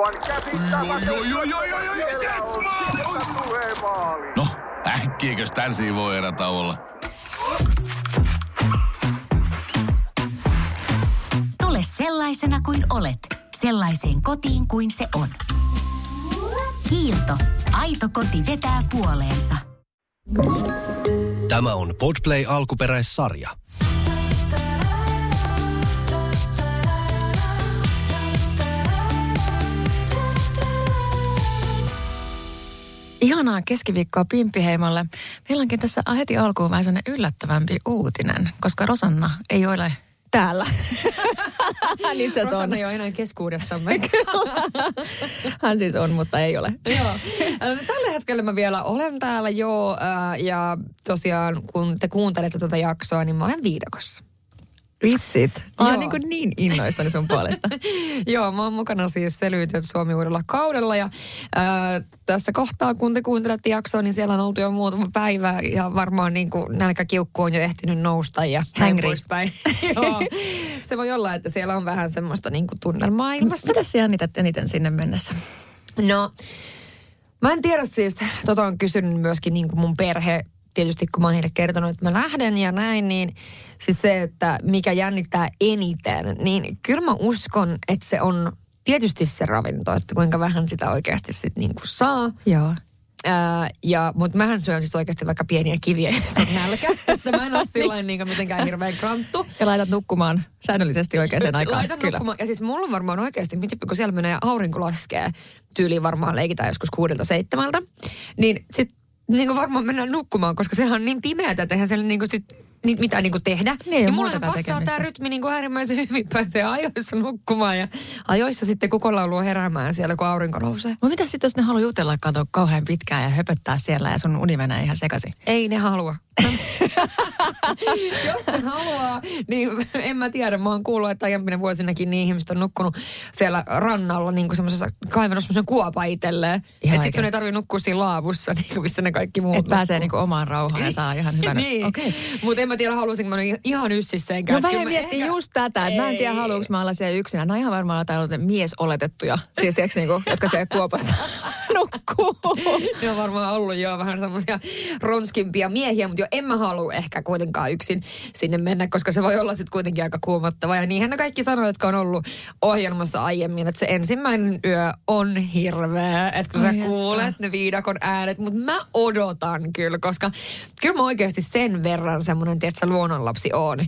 Aivan yes. No, äkkiäkös tän voi erä olla? Tule sellaisena kuin olet, sellaiseen kotiin kuin se on. Kiilto. Aito koti vetää puoleensa. Tämä on Podplay alkuperäissarja. Ihanaa keskiviikkoa Pimppiheimolle. Meillä onkin tässä heti alkuun vähän sellainen yllättävämpi uutinen, koska Rosanna ei ole täällä. Hän itse asiassa on. Rosanna ei ole enää keskuudessamme. Hän siis on, mutta ei ole. Joo. Tällä hetkellä mä vielä olen täällä joo. Ja tosiaan kun te kuuntelette tätä jaksoa, niin mä olen viidakossa. Vitsit. Mä oon niin, niin innoissani sun puolesta. Joo, mä oon mukana siis Selviytyöt Suomi uudella kaudella ja ää, tässä kohtaa, kun te kuuntelette jaksoa, niin siellä on oltu jo muutama päivä ja varmaan niin kuin nälkäkiukku on jo ehtinyt nousta ja näin Hangry. poispäin. Joo, se voi olla, että siellä on vähän semmoista niin kuin tunnelmaa ilmassa. Mitä jännität eniten sinne mennessä? No, mä en tiedä siis, tota on kysynyt myöskin niin kuin mun perhe, tietysti kun mä oon heille kertonut, että mä lähden ja näin, niin siis se, että mikä jännittää eniten, niin kyllä mä uskon, että se on tietysti se ravinto, että kuinka vähän sitä oikeasti sitten niin kuin saa. Joo. Ää, ja, mutta mähän syön siis oikeasti vaikka pieniä kiviä, jos on nälkä. että mä en ole sillä niin mitenkään hirveän kranttu. Ja laitat nukkumaan säännöllisesti oikeaan aikaan. Laitan nukkumaan. Ja siis mulla on varmaan oikeasti, kun siellä menee aurinko laskee, tyyliin varmaan leikitään joskus kuudelta seitsemältä, niin sit niin kuin varmaan mennään nukkumaan, koska sehän on niin pimeätä, että eihän siellä niin kuin sit ni- mitään niin kuin tehdä. Niin, ja mulla passaa tekemistä. tämä rytmi niin kuin äärimmäisen hyvin. Pääsee ajoissa nukkumaan ja ajoissa sitten kukolaulua heräämään siellä, kun aurinko nousee. Mutta mitä sitten, jos ne haluaa jutella kato kauhean pitkään ja höpöttää siellä ja sun uni menee ihan sekaisin? Ei ne halua. Jos ne haluaa, niin en mä tiedä. Mä oon kuullut, että aiempina vuosinakin niin ihmiset on nukkunut siellä rannalla niin kuin semmoisessa kaivannut semmoisen kuopa itselleen. Että sitten sun ei tarvitse nukkua siinä laavussa, niin kuin missä ne kaikki muut Että pääsee nukkuu. niinku omaan rauhaan ja saa ihan hyvän... niin. Okei. Okay. Mutta en mä tiedä, haluaisinko mä ihan yssisseenkään. No mä miettii ehkä- just tätä, että mä en tiedä haluanko mä olla siellä yksinä. On ihan varmaan jotain miesoletettuja, siis tiedätkö niinku, jotka siellä kuopassa nukkuu. Ne on varmaan ollut jo vähän semmoisia ronskimpia miehiä, mutta jo en mä halua ehkä kuitenkaan yksin sinne mennä, koska se voi olla sitten kuitenkin aika kuumottava. Ja niinhän ne kaikki sanoo, jotka on ollut ohjelmassa aiemmin, että se ensimmäinen yö on hirveä, että kun Ai sä että. kuulet ne viidakon äänet, mutta mä odotan kyllä, koska kyllä mä oikeasti sen verran semmoinen, tiedätkö, luonnonlapsi oon.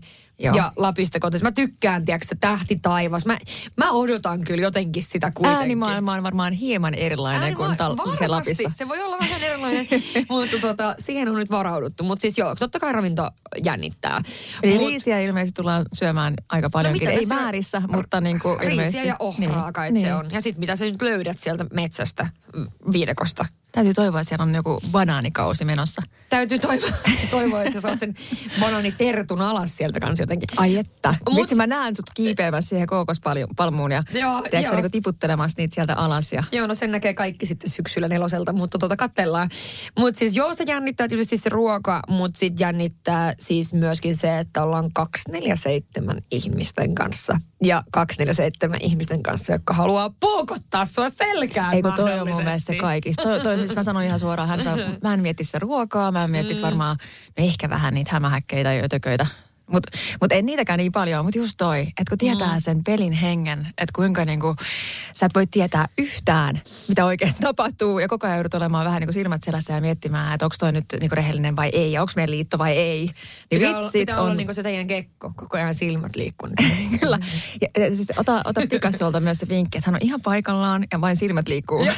Joo. Ja Lapista kotoisin. Mä tykkään, tiedätkö, se tähti taivas. Mä, mä odotan kyllä jotenkin sitä kuitenkin. Äänimaailma on varmaan hieman erilainen kuin tal- siellä Lapissa. Se voi olla vähän erilainen, mutta tota, siihen on nyt varauduttu. Mutta siis joo, totta kai ravinto jännittää. Eli Mut- riisiä ilmeisesti tullaan syömään aika paljonkin. mitä Ei on? määrissä, mutta niin kuin Riisiä ilmeisesti. ja ohraa niin, kai niin. se on. Ja sitten mitä sä nyt löydät sieltä metsästä mm, viidekosta. Täytyy toivoa, että siellä on joku banaanikausi menossa. Täytyy toivoa, toivoa että sä saat sen bananitertun alas sieltä kanssa jotenkin. Ai että. Mut- Vitsi, mä näen sut kiipeämässä siihen kookospalmuun ja Joo, tiedätkö, joo. niin tiputtelemassa niitä sieltä alas. Ja... Joo, no sen näkee kaikki sitten syksyllä neloselta, mutta tota kattellaan. Mutta siis joo, se jännittää tietysti se ruoka, mutta sitten jännittää siis myöskin se, että ollaan 247 ihmisten kanssa. Ja 247 ihmisten kanssa, jotka haluaa puukottaa sua selkään Eikö toi on mun mielestä kaikista. Toi, toi siis mä sanoin ihan suoraan, hän saa, mä en miettisi ruokaa, mä en miettis Mm. varmaan no ehkä vähän niitä hämähäkkeitä ja ötököitä. Mutta mut en niitäkään niin paljon, mutta just toi, että kun tietää Mm. sen pelin hengen, että kuinka niinku, sä et voi tietää yhtään, mitä oikeasti tapahtuu. Ja koko ajan joudut olemaan vähän niinku silmät selässä ja miettimään, että onko toi nyt niinku rehellinen vai ei, ja onko meidän liitto vai ei. Niin Pitää, olla, vitsit pitää on... olla niinku se teidän kekko, koko ajan silmät liikkuu. Kyllä. Ja, ja siis ota, ota Picassolta myös se vinkki, että hän on ihan paikallaan ja vain silmät liikkuu.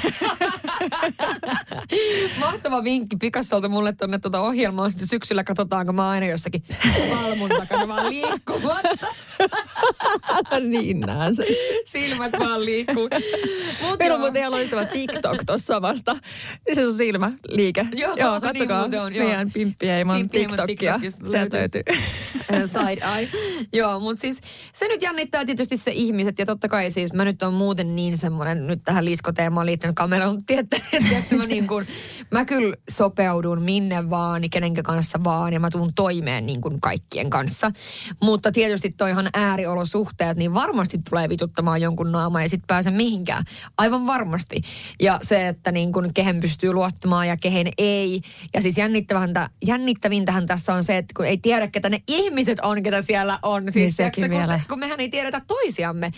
Mahtava vinkki Picassolta mulle tuonne tuota ohjelmaa. Sitten syksyllä katsotaanko mä aina jossakin valmun takana vaan liikkumatta. niin näen sen. Silmät vaan liikkuu. Mut Meillä on muuten ihan loistava TikTok tuossa samasta. Se on silmä liike. Joo, joo niin kattokaa muuten on, joo. meidän Pimppiheimon TikTokia. Sieltä löytyy. löytyy. Side eye. Joo, mutta siis se nyt jännittää tietysti se ihmiset ja totta kai siis mä nyt on muuten niin semmoinen nyt tähän liskoteemaan liittynyt kamera on tietysti että tiedätkö, mä, niin kuin, mä kyllä sopeudun minne vaan, kenenkä kanssa vaan ja mä tuun toimeen niin kuin kaikkien kanssa. Mutta tietysti toihan ääriolosuhteet, niin varmasti tulee vituttamaan jonkun naama ja sitten pääse mihinkään. Aivan varmasti. Ja se, että niin kuin kehen pystyy luottamaan ja kehen ei. Ja siis jännittävintähän, tässä on se, että kun ei tiedä, ketä ne ihmiset on, ketä siellä on. Siis Niin sekin tiedätkö, kun, vielä. se- kun mehän ei tiedetä toisiamme.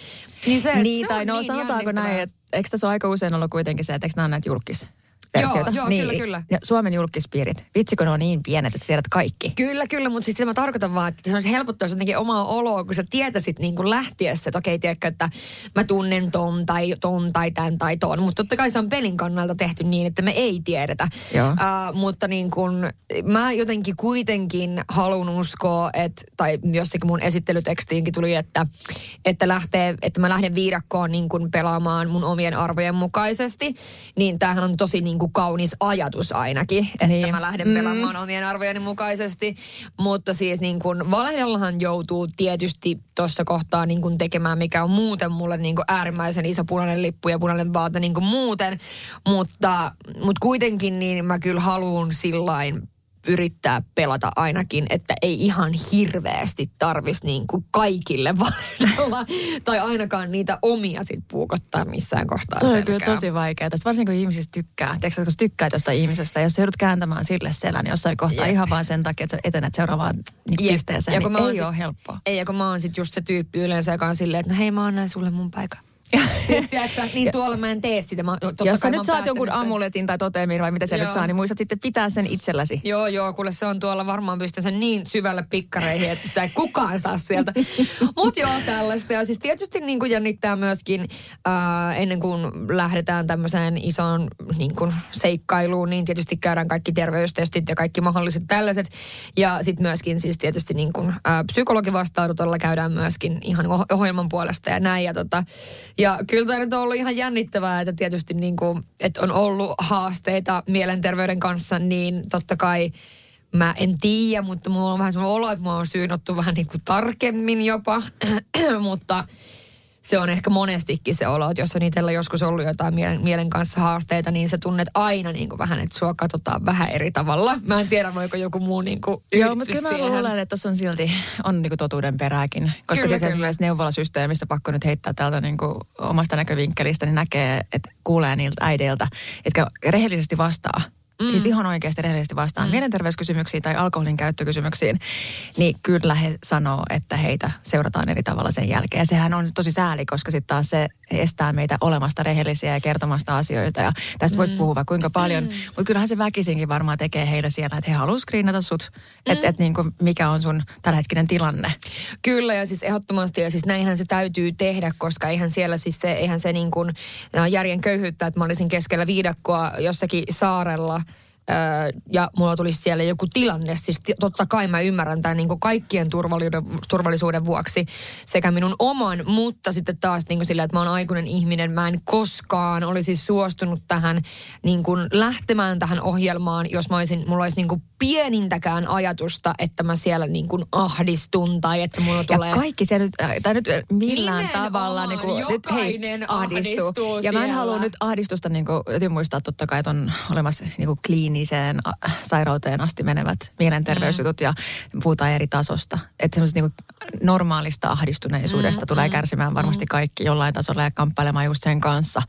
Niin, se, Niin, se tai on no niin sanotaanko näin, että eikö tässä ole aika usein ollut kuitenkin se, että eikö nämä ole näitä julkis? Versioita. joo, niin, kyllä, kyllä. Ja Suomen julkispiirit. Vitsi, kun ne on niin pienet, että tiedät kaikki. Kyllä, kyllä, mutta siis sitä mä tarkoitan vaan, että se olisi helpottaisi jotenkin omaa oloa, kun sä tietäisit niin kuin lähtiessä, että okei, tiedätkö, että mä tunnen ton tai ton tai tämän tai ton. Mutta totta kai se on pelin kannalta tehty niin, että me ei tiedetä. Joo. Uh, mutta niin kuin, mä jotenkin kuitenkin haluan uskoa, että, tai jossakin mun esittelytekstiinkin tuli, että, että, lähtee, että mä lähden viidakkoon niin kuin pelaamaan mun omien arvojen mukaisesti. Niin tämähän on tosi niin kuin kaunis ajatus ainakin, että Niin. mä lähden pelaamaan omien arvojeni mukaisesti. Mutta siis niin kuin valehdellahan joutuu tietysti tuossa kohtaa niin kuin tekemään, mikä on muuten mulle niin kuin äärimmäisen iso punainen lippu ja punainen vaate niin kuin muuten. Mutta, mutta kuitenkin niin mä kyllä haluan sillain yrittää pelata ainakin, että ei ihan hirveästi tarvis niin kuin kaikille valehdella. tai ainakaan niitä omia sit puukottaa missään kohtaa Toi on kyllä tosi vaikeaa. Varsinkin kun ihmisistä tykkää. Tiedätkö, kun sä tykkäät jostain ihmisestä, jos joudut kääntämään sille selän niin jossain kohtaa Jep. ihan vaan sen takia, että sä etenet seuraavaan niin pisteeseen, Ja niin ei sit- ole helppoa. Ei, ja kun mä oon sit just se tyyppi yleensä, joka on silleen, että no hei mä annan sulle mun paikan. Siis tiedätkö, sä, niin tuolla mä en tee sitä. Mä, totta Jos sä nyt saat jonkun amuletin tai toteemin vai mitä sä nyt saa, niin muistat sitten pitää sen itselläsi. Joo, joo, kuule se on tuolla varmaan pistän sen niin syvälle pikkareihin, että sitä ei kukaan saa sieltä. Mutta joo, tällaista. Ja siis tietysti niin kuin jännittää myöskin ää, ennen kuin lähdetään tämmöiseen isoon niin kuin seikkailuun, niin tietysti käydään kaikki terveystestit ja kaikki mahdolliset tällaiset. Ja sitten myöskin siis tietysti niin kuin, ää, psykologivastaanotolla käydään myöskin ihan oh- ohjelman puolesta ja näin. Ja, tota, ja kyllä tämä nyt on ollut ihan jännittävää, että tietysti niin kuin, että on ollut haasteita mielenterveyden kanssa, niin totta kai Mä en tiedä, mutta mulla on vähän semmoinen olo, että mua on syynottu vähän niin kuin tarkemmin jopa. mutta se on ehkä monestikin se olo, että jos on itsellä joskus ollut jotain mielen, mielen kanssa haasteita, niin sä tunnet aina niin kuin vähän, että sua katsotaan vähän eri tavalla. Mä en tiedä, voiko joku muu niin kuin Joo, mutta kyllä mä luulen, että tuossa on silti on niinku totuuden perääkin. Koska Kyllä, siis kyllä. esimerkiksi neuvolasysteemistä pakko nyt heittää täältä niinku omasta näkövinkkelistä, niin näkee, että kuulee niiltä äideiltä, jotka rehellisesti vastaa. Mm. Siis ihan oikeasti rehellisesti vastaan mm. mielenterveyskysymyksiin tai alkoholin käyttökysymyksiin, niin kyllä he sanoo, että heitä seurataan eri tavalla sen jälkeen. Ja sehän on tosi sääli, koska sitten taas se estää meitä olemasta rehellisiä ja kertomasta asioita. Ja tästä voisi puhua vaikka kuinka paljon, mm. mutta kyllähän se väkisinkin varmaan tekee heillä siellä, että he haluavat screenata sut, mm. että et niinku, mikä on sun tämänhetkinen tilanne. Kyllä ja siis ehdottomasti ja siis näinhän se täytyy tehdä, koska eihän siellä siis se, eihän se niin kuin järjen köyhyyttä, että mä olisin keskellä viidakkoa jossakin saarella Öö, ja mulla tulisi siellä joku tilanne. Siis totta kai mä ymmärrän tämän niin kaikkien turvallisuuden, turvallisuuden vuoksi sekä minun oman, mutta sitten taas niin sillä, että mä oon aikuinen ihminen. Mä en koskaan olisi suostunut tähän niin kuin lähtemään tähän ohjelmaan, jos mä olisin, mulla olisi niin kuin pienintäkään ajatusta, että mä siellä niin kuin ahdistun tai että mulla tulee... Ja kaikki se nyt, äh, tai nyt millään Nimenomaan, tavalla niin kuin, nyt hei, ahdistuu. ahdistuu Ja mä en halua nyt ahdistusta, niin kuin, täytyy muistaa totta kai, että on olemassa niin kuin kliiniseen sairauteen asti menevät mielenterveysjutut ja puhutaan eri tasosta. Että semmoisesta niin normaalista ahdistuneisuudesta Mm, tulee kärsimään varmasti kaikki jollain tasolla ja kamppailemaan just sen kanssa.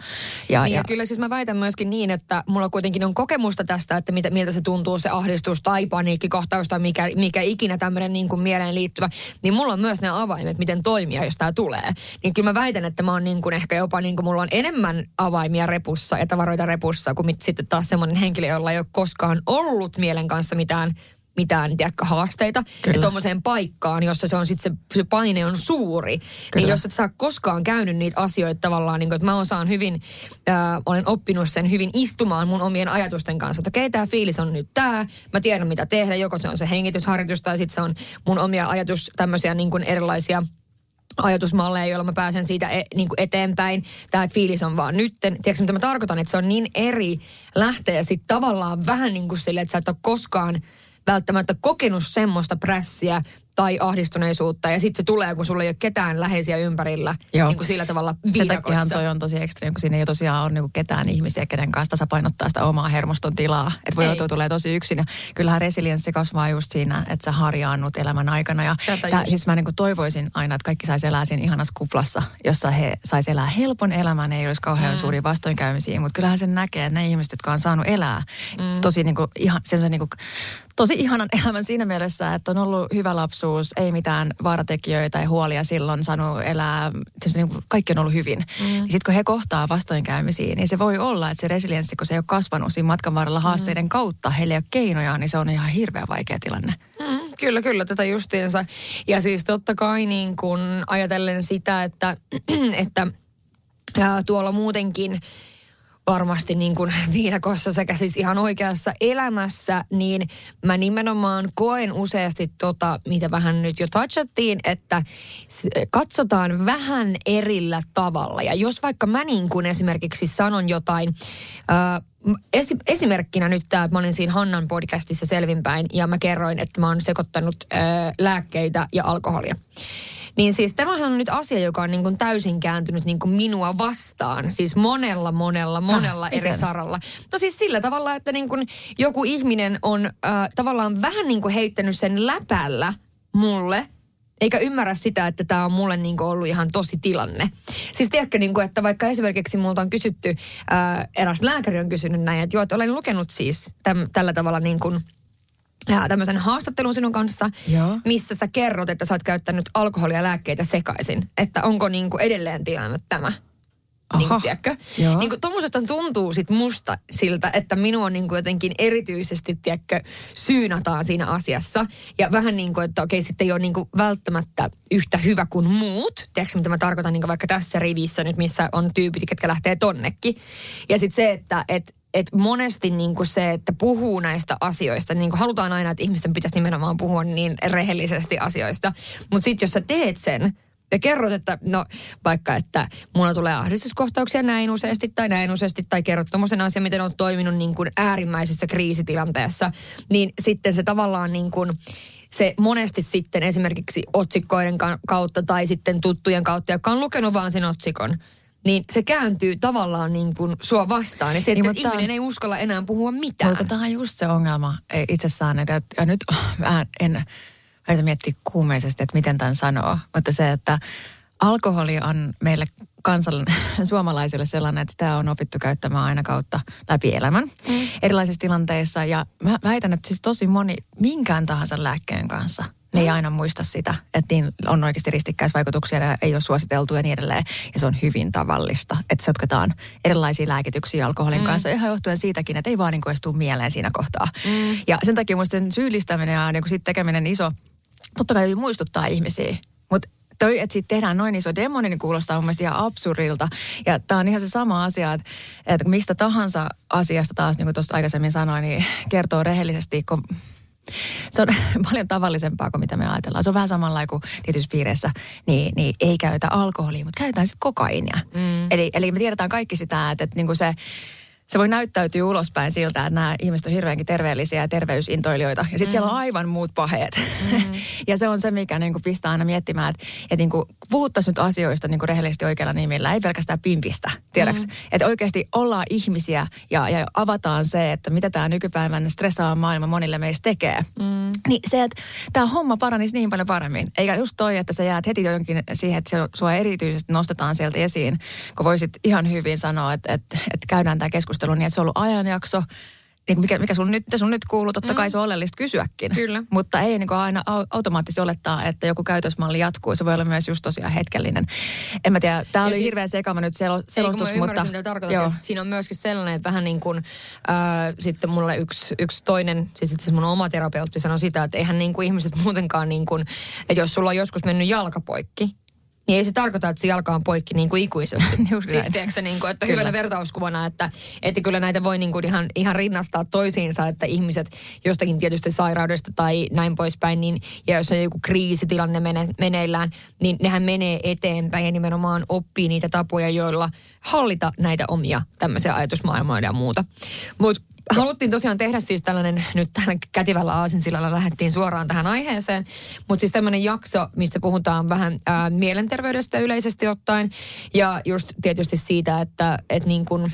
Ja, Niin ja ja, kyllä siis mä väitän myöskin niin, että mulla kuitenkin on kokemusta tästä, että mitä, miltä se tuntuu se ahdistus tai paniikkikohtaus tai mikä, mikä ikinä tämmöinen niin kuin mieleen liittyvä. Niin mulla on myös ne avaimet, miten toimia, jos tämä tulee. Niin kyllä mä väitän, että mä oon niin kuin ehkä jopa niin kuin mulla on enemmän avaimia repussa ja tavaroita repussa kuin mit, sitten taas semmoinen henkilö, jolla ei ole koskaan ollut mielen kanssa mitään mitään tiedätkö, haasteita. Kyllä. Ja tuommoiseen paikkaan, jossa se on sitten se, se paine on suuri. Kyllä. Kyllä. Niin jos et sä ole koskaan käynyt niitä asioita tavallaan, niin kuin, että mä osaan hyvin, äh, olen oppinut sen hyvin istumaan mun omien ajatusten kanssa. Että okei, tämä fiilis on nyt tämä, mä tiedän mitä tehdä, joko se on se hengitysharjoitus tai sitten se on mun omia ajatus, tämmöisiä niin kuin erilaisia ajatusmalleja, joilla mä pääsen siitä e, niin kuin eteenpäin. Tämä fiilis on vaan nytten. Tiedätkö mitä mä tarkoitan? Että se on niin eri lähteä sitten tavallaan vähän niin kuin sille, että sä et ole koskaan välttämättä kokenut semmoista prässiä tai ahdistuneisuutta ja sitten se tulee, kun sulla ei ole ketään läheisiä ympärillä Joo. niin kuin sillä tavalla Sen viidakossa. toi on tosi ekstreemi, kun siinä ei tosiaan ole niinku ketään ihmisiä, kenen kanssa tasapainottaa sitä omaa hermoston tilaa. Että voi joutua tulee tosi yksin. Ja kyllähän resilienssi kasvaa just siinä, että sä harjaannut elämän aikana. Ja Tätä tää, just. siis mä niinku toivoisin aina, että kaikki saisi elää siinä ihanassa kuplassa, jossa he sais elää helpon elämän, ei olisi kauhean mm. suuria vastoinkäymisiä. Mutta kyllähän sen näkee, että ne ihmiset, jotka on saanut elää mm. tosi niinku, ihan, sellaisen niinku, tosi ihanan elämän siinä mielessä, että on ollut hyvä lapsuus, ei mitään vaaratekijöitä ja huolia silloin, saanut elää, niin kuin kaikki on ollut hyvin. Mm. Sitten kun he kohtaa vastoinkäymisiä, niin se voi olla, että se resilienssi, kun se ei ole kasvanut siinä matkan varrella haasteiden mm. kautta, heillä ei ole keinoja, niin se on ihan hirveän vaikea tilanne. Mm, kyllä, kyllä, tätä justiinsa. Ja siis totta kai niin kun ajatellen sitä, että, että ää, tuolla muutenkin varmasti niin kuin viidakossa sekä siis ihan oikeassa elämässä, niin mä nimenomaan koen useasti tota, mitä vähän nyt jo touchattiin, että katsotaan vähän erillä tavalla. Ja jos vaikka mä niin kuin esimerkiksi sanon jotain, m- esi- esimerkkinä nyt tämä, että mä olin siinä Hannan podcastissa selvinpäin ja mä kerroin, että mä oon sekoittanut ää, lääkkeitä ja alkoholia. Niin siis tämähän on nyt asia, joka on niin kuin täysin kääntynyt niin kuin minua vastaan. Siis monella, monella, monella Häh, eri miten? saralla. No siis sillä tavalla, että niin kuin joku ihminen on äh, tavallaan vähän niin kuin heittänyt sen läpällä mulle, eikä ymmärrä sitä, että tämä on mulle niin kuin ollut ihan tosi tilanne. Siis tiedätkö, niin kuin, että vaikka esimerkiksi multa on kysytty, äh, eräs lääkäri on kysynyt näin, että joo, että olen lukenut siis täm, tällä tavalla niin kuin ja tämmöisen haastattelun sinun kanssa, Joo. missä sä kerrot, että sä oot käyttänyt alkoholia ja lääkkeitä sekaisin. Että onko niinku edelleen tilanne tämä. Niin, Aha, tiedätkö? joo. Niin kuin tuntuu sit musta siltä, että minua niin kuin jotenkin erityisesti, tiedätkö, syynataan siinä asiassa. Ja vähän niin kuin, että okei, sitten ei ole niin kuin välttämättä yhtä hyvä kuin muut. Tiedätkö, mitä mä tarkoitan niin kuin vaikka tässä rivissä nyt, missä on tyypit, ketkä lähtee tonnekin. Ja sitten se, että et, et monesti niin kuin se, että puhuu näistä asioista, niin kuin halutaan aina, että ihmisten pitäisi nimenomaan puhua niin rehellisesti asioista. Mutta sitten jos sä teet sen, ja kerrot, että no vaikka, että mulla tulee ahdistuskohtauksia näin useasti tai näin useasti, tai kerrot tommosen asian, miten on toiminut niin kuin äärimmäisessä kriisitilanteessa, niin sitten se tavallaan niin kuin, se monesti sitten esimerkiksi otsikkoiden ka- kautta tai sitten tuttujen kautta, jotka on lukenut vaan sen otsikon, niin se kääntyy tavallaan niin kuin sua vastaan. Ja se, että Niin, niin, mutta- ihminen ei uskalla enää puhua mitään. Mutta tämä on just se ongelma eh, itsessään, että ja nyt vähän en yritän miettiä kuumeisesti, että miten tämän sanoo, mutta se, että alkoholi on meille kansallinen, suomalaisille sellainen, että sitä on opittu käyttämään aina kautta läpi elämän mm. erilaisissa tilanteissa. Ja mä väitän, että siis tosi moni minkään tahansa lääkkeen kanssa, ne ei aina muista sitä, että niin on oikeasti ristikkäisvaikutuksia ja ei ole suositeltu ja niin edelleen. Ja se on hyvin tavallista, että sotketaan erilaisia lääkityksiä alkoholin mm. kanssa ihan johtuen siitäkin, että ei vaan niin kuin mieleen siinä kohtaa. Mm. Ja sen takia musta sen syyllistäminen ja niin kuin sit tekeminen iso, totta kai muistuttaa ihmisiä, mutta toi, että siitä tehdään noin iso demoni, niin kuulostaa mun mielestä ihan absurdilta. Ja tämä on ihan se sama asia, että, että mistä tahansa asiasta taas, niin kuin tuosta aikaisemmin sanoin, niin kertoo rehellisesti, kun se on paljon tavallisempaa kuin mitä me ajatellaan. Se on vähän samanlainen kuin tietyissä piireissä, niin, niin ei käytä alkoholia, mutta käytetään sitten kokainia. Mm. Eli, eli me tiedetään kaikki sitä, että, että niin kuin se, se voi näyttäytyä ulospäin siltä, että nämä ihmiset on hirveänkin terveellisiä ja terveysintoilijoita. Ja sitten mm. siellä on aivan muut paheet. Mm. ja se on se, mikä niin kuin pistää aina miettimään, että, että niin kuin puhuttaisiin nyt asioista niin kuin rehellisesti oikealla nimillä, ei pelkästään pimpistä, tiedäks? Mm. Että oikeasti ollaan ihmisiä ja, ja avataan se, että mitä tämä nykypäivän stressaava maailma monille meistä tekee. Mm. Niin se, että tämä homma paranisi niin paljon paremmin. Eikä just toi, että sä jäät heti jonkin siihen, että se sua erityisesti nostetaan sieltä esiin, kun voisit ihan hyvin sanoa, että, että, että käydään tämä keskustelu niin, että se on ollut ajanjakso, niin mikä, mikä sun nyt, sun nyt kuuluu, totta kai se on oleellista kysyäkin. Kyllä. Mutta ei niin kuin aina au- automaattisesti olettaa, että joku käytösmalli jatkuu. Se voi olla myös just tosiaan hetkellinen. En mä tiedä, tämä oli siis- hirveän sekava nyt Ei, kun selostus, mä ymmärsin, mutta... mitä tarkoitat. Siinä on myöskin sellainen, että vähän niin kuin, äh, sitten mulle yksi, yksi toinen, siis itse mun oma terapeutti sanoi sitä, että eihän niin kuin ihmiset muutenkaan niin kuin, että jos sulla on joskus mennyt jalka poikki, niin ei se tarkoita, että se jalka on poikki niin kuin ikuisesti. Just siis tiedätkö, niin kuin, että Kyllä. hyvänä vertauskuvana, että, että kyllä näitä voi niin kuin ihan, ihan rinnastaa toisiinsa, että ihmiset jostakin tietystä sairaudesta tai näin poispäin, niin, ja jos on joku kriisitilanne mene, meneillään, niin nehän menee eteenpäin ja nimenomaan oppii niitä tapoja, joilla hallita näitä omia tämmöisiä ajatusmaailmoja ja muuta. Mutta haluttiin tosiaan tehdä siis tällainen, nyt tällä kätivällä aasinsillalla lähdettiin suoraan tähän aiheeseen, mutta siis tämmöinen jakso, missä puhutaan vähän ää, mielenterveydestä yleisesti ottaen ja just tietysti siitä, että et niin kuin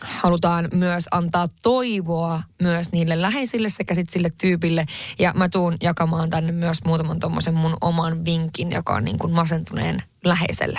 halutaan myös antaa toivoa myös niille läheisille sekä sitten sille tyypille. Ja mä tuun jakamaan tänne myös muutaman tommosen mun oman vinkin, joka on niin kuin masentuneen läheiselle.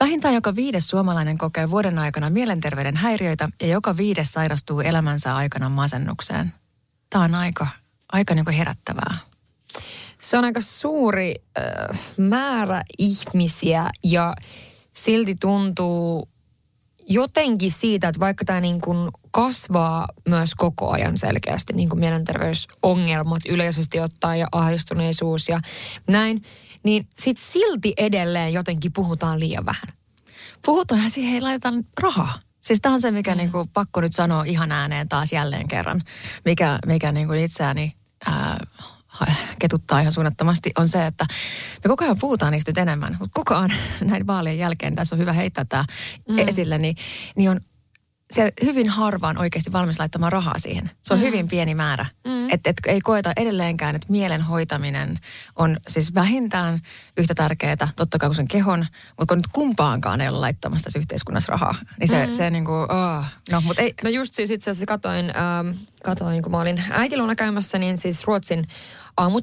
Vähintään joka viides suomalainen kokee vuoden aikana mielenterveyden häiriöitä ja joka viides sairastuu elämänsä aikana masennukseen. Tämä on aika, aika niin herättävää. Se on aika suuri äh, määrä ihmisiä ja silti tuntuu jotenkin siitä, että vaikka tämä niin kuin kasvaa myös koko ajan selkeästi, niin kuin mielenterveysongelmat yleisesti ottaen ja ahdistuneisuus ja näin, niin sit silti edelleen jotenkin puhutaan liian vähän. Puhutaanhan siihen, ei laiteta rahaa. Siis tämä on se, mikä mm. niinku, pakko nyt sanoa ihan ääneen taas jälleen kerran, mikä, mikä niinku itseäni ää, ketuttaa ihan suunnattomasti, on se, että me koko ajan puhutaan niistä nyt enemmän, mutta kukaan näin vaalien jälkeen, tässä on hyvä heittää tämä mm. esille, niin, niin on se hyvin harvaan oikeasti valmis laittamaan rahaa siihen. Se on mm. hyvin pieni määrä. Mm. Että et ei koeta edelleenkään, että mielen hoitaminen on siis vähintään yhtä tärkeää, totta kai kuin sen kehon, mutta kun nyt kumpaankaan ei ole laittamassa tässä yhteiskunnassa rahaa, niin se, mm. se niin kuin, oh, no, mutta ei. No just siis itse asiassa katoin, ähm, katoin, kun mä olin äitiluona käymässä, niin siis Ruotsin aamu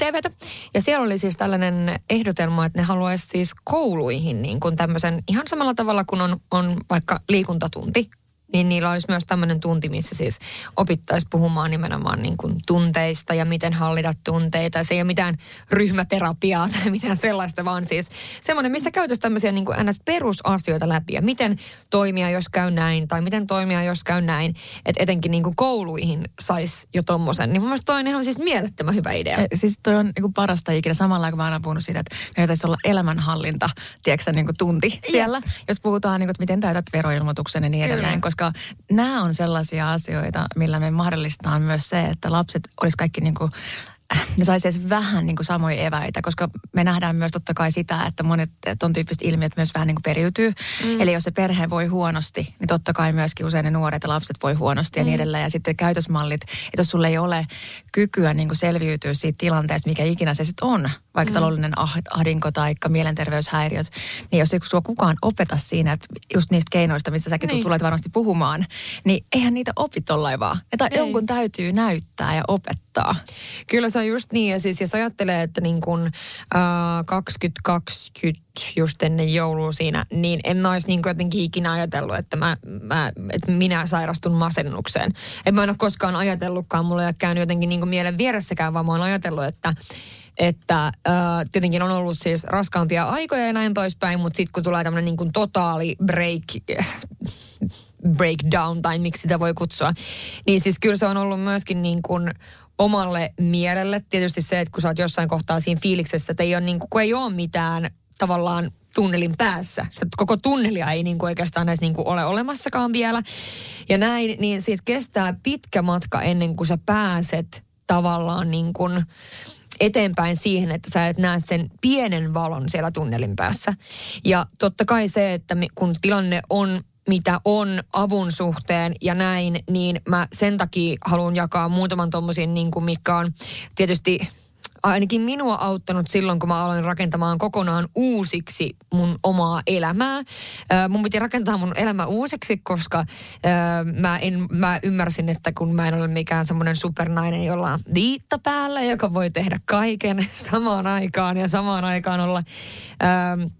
Ja siellä oli siis tällainen ehdotelma, että ne haluaisi siis kouluihin niin kuin tämmöisen ihan samalla tavalla kuin on, on vaikka liikuntatunti niin niillä olisi myös tämmöinen tunti, missä siis opittaisiin puhumaan nimenomaan niin kuin tunteista ja miten hallita tunteita. Se ei ole mitään ryhmäterapiaa tai mitään sellaista, vaan siis semmoinen, missä käytäisiin tämmöisiä niin kuin ns. perusasioita läpi ja miten toimia, jos käy näin tai miten toimia, jos käy näin. Että etenkin niin kuin kouluihin saisi jo tommosen. Niin mun mielestä toi on ihan siis mielettömän hyvä idea. E, siis toi on niin kuin parasta ikinä. Samalla kun mä aina puhunut siitä, että meillä täytyisi olla elämänhallinta, tiedätkö niin kuin tunti siellä. Ja. Jos puhutaan, niin kuin, että miten täytät veroilmoituksen ja niin edelleen. Koska koska nämä on sellaisia asioita, millä me mahdollistaa myös se, että lapset olisi kaikki niin kuin ne saisi edes vähän niin kuin samoja eväitä, koska me nähdään myös totta kai sitä, että monet ton tyyppiset ilmiöt myös vähän niin kuin periytyy. Mm. Eli jos se perhe voi huonosti, niin totta kai myöskin usein ne nuoret ja lapset voi huonosti ja niin mm. edelleen. Ja sitten käytösmallit, että jos sulle ei ole kykyä niin kuin selviytyä siitä tilanteesta, mikä ikinä se sitten on, vaikka mm. taloudellinen ahdinko tai mielenterveyshäiriöt, niin jos sua kukaan opeta siinä, että just niistä keinoista, mistä säkin niin. tulet varmasti puhumaan, niin eihän niitä opi tollain vaan. Että ei. jonkun täytyy näyttää ja opettaa. Kyllä se on just niin, ja siis jos ajattelee, että niin kun, äh, 2020 just ennen joulua siinä, niin en olisi niin jotenkin ikinä ajatellut, että, mä, mä, että minä sairastun masennukseen. En mä en ole koskaan ajatellutkaan, mulla ei ole käynyt jotenkin niin mielen vieressäkään, vaan mä oon ajatellut, että että äh, tietenkin on ollut siis raskaampia aikoja ja näin poispäin, mutta sitten kun tulee tämmöinen niin kuin totaali break, breakdown tai miksi sitä voi kutsua, niin siis kyllä se on ollut myöskin niin kuin omalle mielelle. Tietysti se, että kun sä oot jossain kohtaa siinä fiiliksessä, että ei ole, niin kuin, kun ei ole mitään tavallaan tunnelin päässä. Sitä koko tunnelia ei niin kuin oikeastaan edes niin kuin ole olemassakaan vielä. Ja näin, niin siitä kestää pitkä matka ennen kuin sä pääset tavallaan niin kuin eteenpäin siihen, että sä et näe sen pienen valon siellä tunnelin päässä. Ja totta kai se, että kun tilanne on mitä on avun suhteen ja näin, niin mä sen takia haluan jakaa muutaman tommosin, niin kuin mikä on tietysti ainakin minua auttanut silloin, kun mä aloin rakentamaan kokonaan uusiksi mun omaa elämää. Äh, mun piti rakentaa mun elämä uusiksi, koska äh, mä, en, mä ymmärsin, että kun mä en ole mikään semmoinen supernainen, jolla on viitta päällä, joka voi tehdä kaiken samaan aikaan ja samaan aikaan olla... Äh,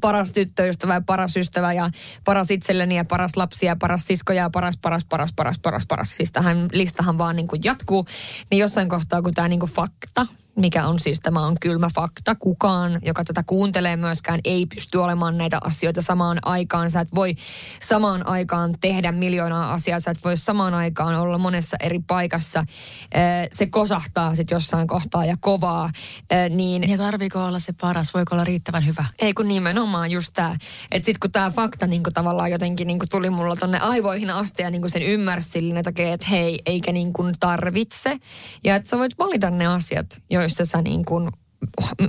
paras tyttöystävä ja paras ystävä ja paras itselleni ja paras lapsi ja paras sisko ja paras, paras, paras, paras, paras, paras. Siis tähän listahan vaan niin kuin jatkuu. Niin jossain kohtaa, kun tämä niin kuin fakta, mikä on siis tämä on kylmä fakta, kukaan, joka tätä kuuntelee myöskään, ei pysty olemaan näitä asioita samaan aikaan. Sä et voi samaan aikaan tehdä miljoonaa asiaa, sä et voi samaan aikaan olla monessa eri paikassa. Se kosahtaa sitten jossain kohtaa ja kovaa. Niin Ja tarviiko olla se paras? Voiko olla riittävän hyvä? ei kun nimenomaan just tämä. Että sitten kun tämä fakta niinku tavallaan jotenkin niinku tuli mulla tonne aivoihin asti ja niinku sen ymmärsi silleen, okei, että hei, eikä niinku tarvitse. Ja että sä voit valita ne asiat, joissa sä niinku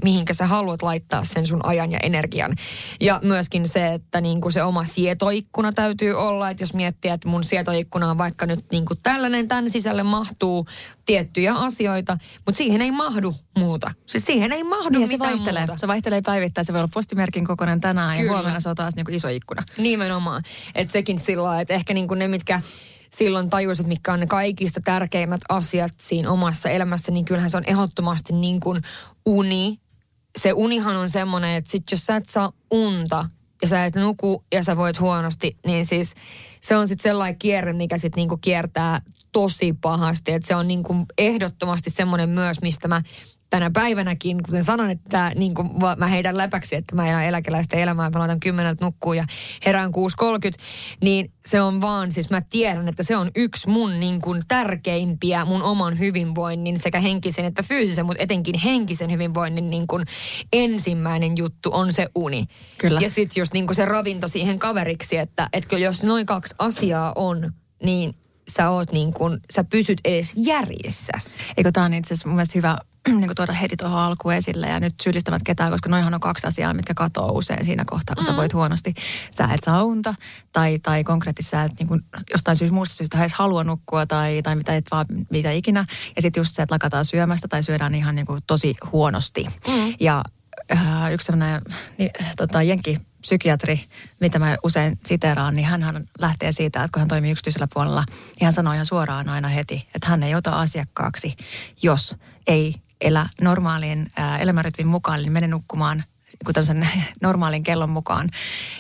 mihinkä sä haluat laittaa sen sun ajan ja energian. Ja myöskin se, että niinku se oma sietoikkuna täytyy olla, että jos miettii, että mun sietoikkuna on vaikka nyt niinku tällainen, tämän sisälle mahtuu tiettyjä asioita, mutta siihen ei mahdu muuta. Siis siihen ei mahdu Niin ja se mitään vaihtelee. muuta. Se vaihtelee päivittäin. Se voi olla postimerkin kokoinen tänään Kyllä. ja huomenna se on taas niin kuin iso ikkuna. Nimenomaan. Että sekin sillä lailla, että ehkä niinku ne, mitkä silloin tajusit, mitkä on ne kaikista tärkeimmät asiat siinä omassa elämässä, niin kyllähän se on ehdottomasti niin kuin uni. Se unihan on semmoinen, että sit jos sä et saa unta ja sä et nuku ja sä voit huonosti, niin siis se on sitten sellainen kierre, mikä sitten niinku kiertää tosi pahasti. Että se on niinku ehdottomasti semmoinen myös, mistä mä tänä päivänäkin, kuten sanon, että niin kuin mä heitän läpäksi, että mä elän eläkeläistä elämää, mä laitan kymmeneltä nukkuu ja herään 6.30, niin se on vaan, siis mä tiedän, että se on yksi mun niin kuin tärkeimpiä mun oman hyvinvoinnin sekä henkisen että fyysisen, mutta etenkin henkisen hyvinvoinnin niin kuin ensimmäinen juttu on se uni. Kyllä. Ja sitten just niin kuin se ravinto siihen kaveriksi, että, että kyllä jos noin kaksi asiaa on, niin sä oot niin kuin, sä pysyt edes järjessäs. Eikö tämä on itse asiassa mun mielestä hyvä niin kuin tuoda heti tuohon alkuun esille ja nyt syyllistävät ketään, koska noihan on kaksi asiaa, mitkä katoaa usein siinä kohtaa, kun mm. sä voit huonosti. Sä et saa unta tai, tai konkreettisesti sä et niin kuin, jostain syystä muusta syystä edes halua nukkua tai, tai mitä, et vaan, mitä ikinä. Ja sitten just se, että lakataan syömästä tai syödään ihan niin kuin tosi huonosti. Mm. Ja äh, yksi sellainen niin, tota, jenki psykiatri, mitä mä usein siteraan, niin hän lähtee siitä, että kun hän toimii yksityisellä puolella, niin hän sanoo ihan suoraan aina heti, että hän ei ota asiakkaaksi, jos ei elä normaalin elämänrytmin mukaan, eli mene nukkumaan kun tämmöisen normaalin kellon mukaan.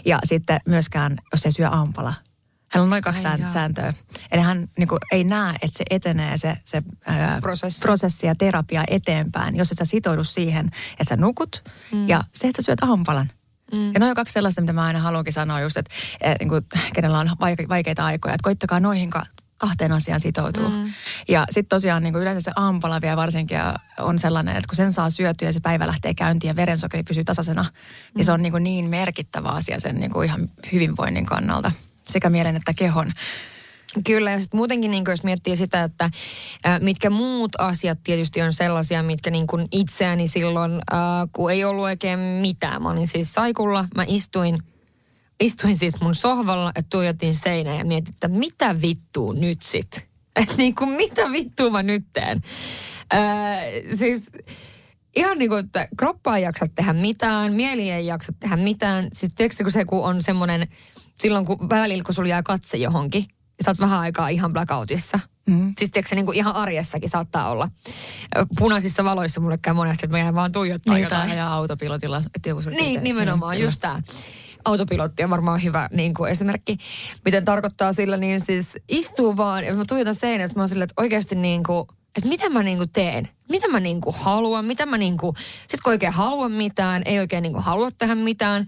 Ja sitten myöskään, jos ei syö aamupala. Hänellä on noin kaksi Ai sääntöä. Eli hän niin kuin, ei näe, että se etenee se, se ää, Prosessi. prosessi ja terapia eteenpäin, jos et sä sitoudu siihen, että sä nukut mm. ja se, että sä syöt aamupalan. Mm. Ja noin on kaksi sellaista, mitä mä aina haluankin sanoa just, että eh, niin kuin, kenellä on vaike- vaikeita aikoja, että koittakaa noihin kahteen asiaan sitoutua. Mm. Ja sitten tosiaan niin kuin yleensä se aamupala vielä varsinkin on sellainen, että kun sen saa syötyä ja se päivä lähtee käyntiin ja verensokeri pysyy tasaisena, mm. niin se on niin, kuin niin merkittävä asia sen niin kuin ihan hyvinvoinnin kannalta, sekä mielen että kehon. Kyllä, ja sitten muutenkin niin jos miettii sitä, että ää, mitkä muut asiat tietysti on sellaisia, mitkä niin kuin itseäni silloin, ää, kun ei ollut oikein mitään. Mä olin siis saikulla, mä istuin, istuin siis mun sohvalla ja tuijotin seinään ja mietin, että mitä vittua nyt sit? Että niin kuin mitä vittua mä nyt teen? Ää, siis ihan niin kuin, että kroppa ei jaksa tehdä mitään, mieli ei jaksa tehdä mitään. Siis tiedätkö, kun se kun on semmoinen, silloin kun välillä kun sulla jää katse johonkin, sä oot vähän aikaa ihan blackoutissa. Mm. Siis tiedätkö, niin kuin ihan arjessakin saattaa olla. Punaisissa valoissa mulle käy monesti, että mä jään vaan tuijottaa Niin, jotain. tai ajaa autopilotilla. että joku- Niin, nimenomaan, kyllä. just tämä. Autopilotti on varmaan hyvä niin kuin esimerkki. Miten tarkoittaa sillä, niin siis istuu vaan, ja mä tuijotan seinästä, mä oon silleen, että oikeasti niin kuin, että mitä mä niin kuin teen? Mitä mä niin kuin haluan? Mitä mä niin kuin, sit kun oikein haluan mitään, ei oikein niin kuin halua tehdä mitään.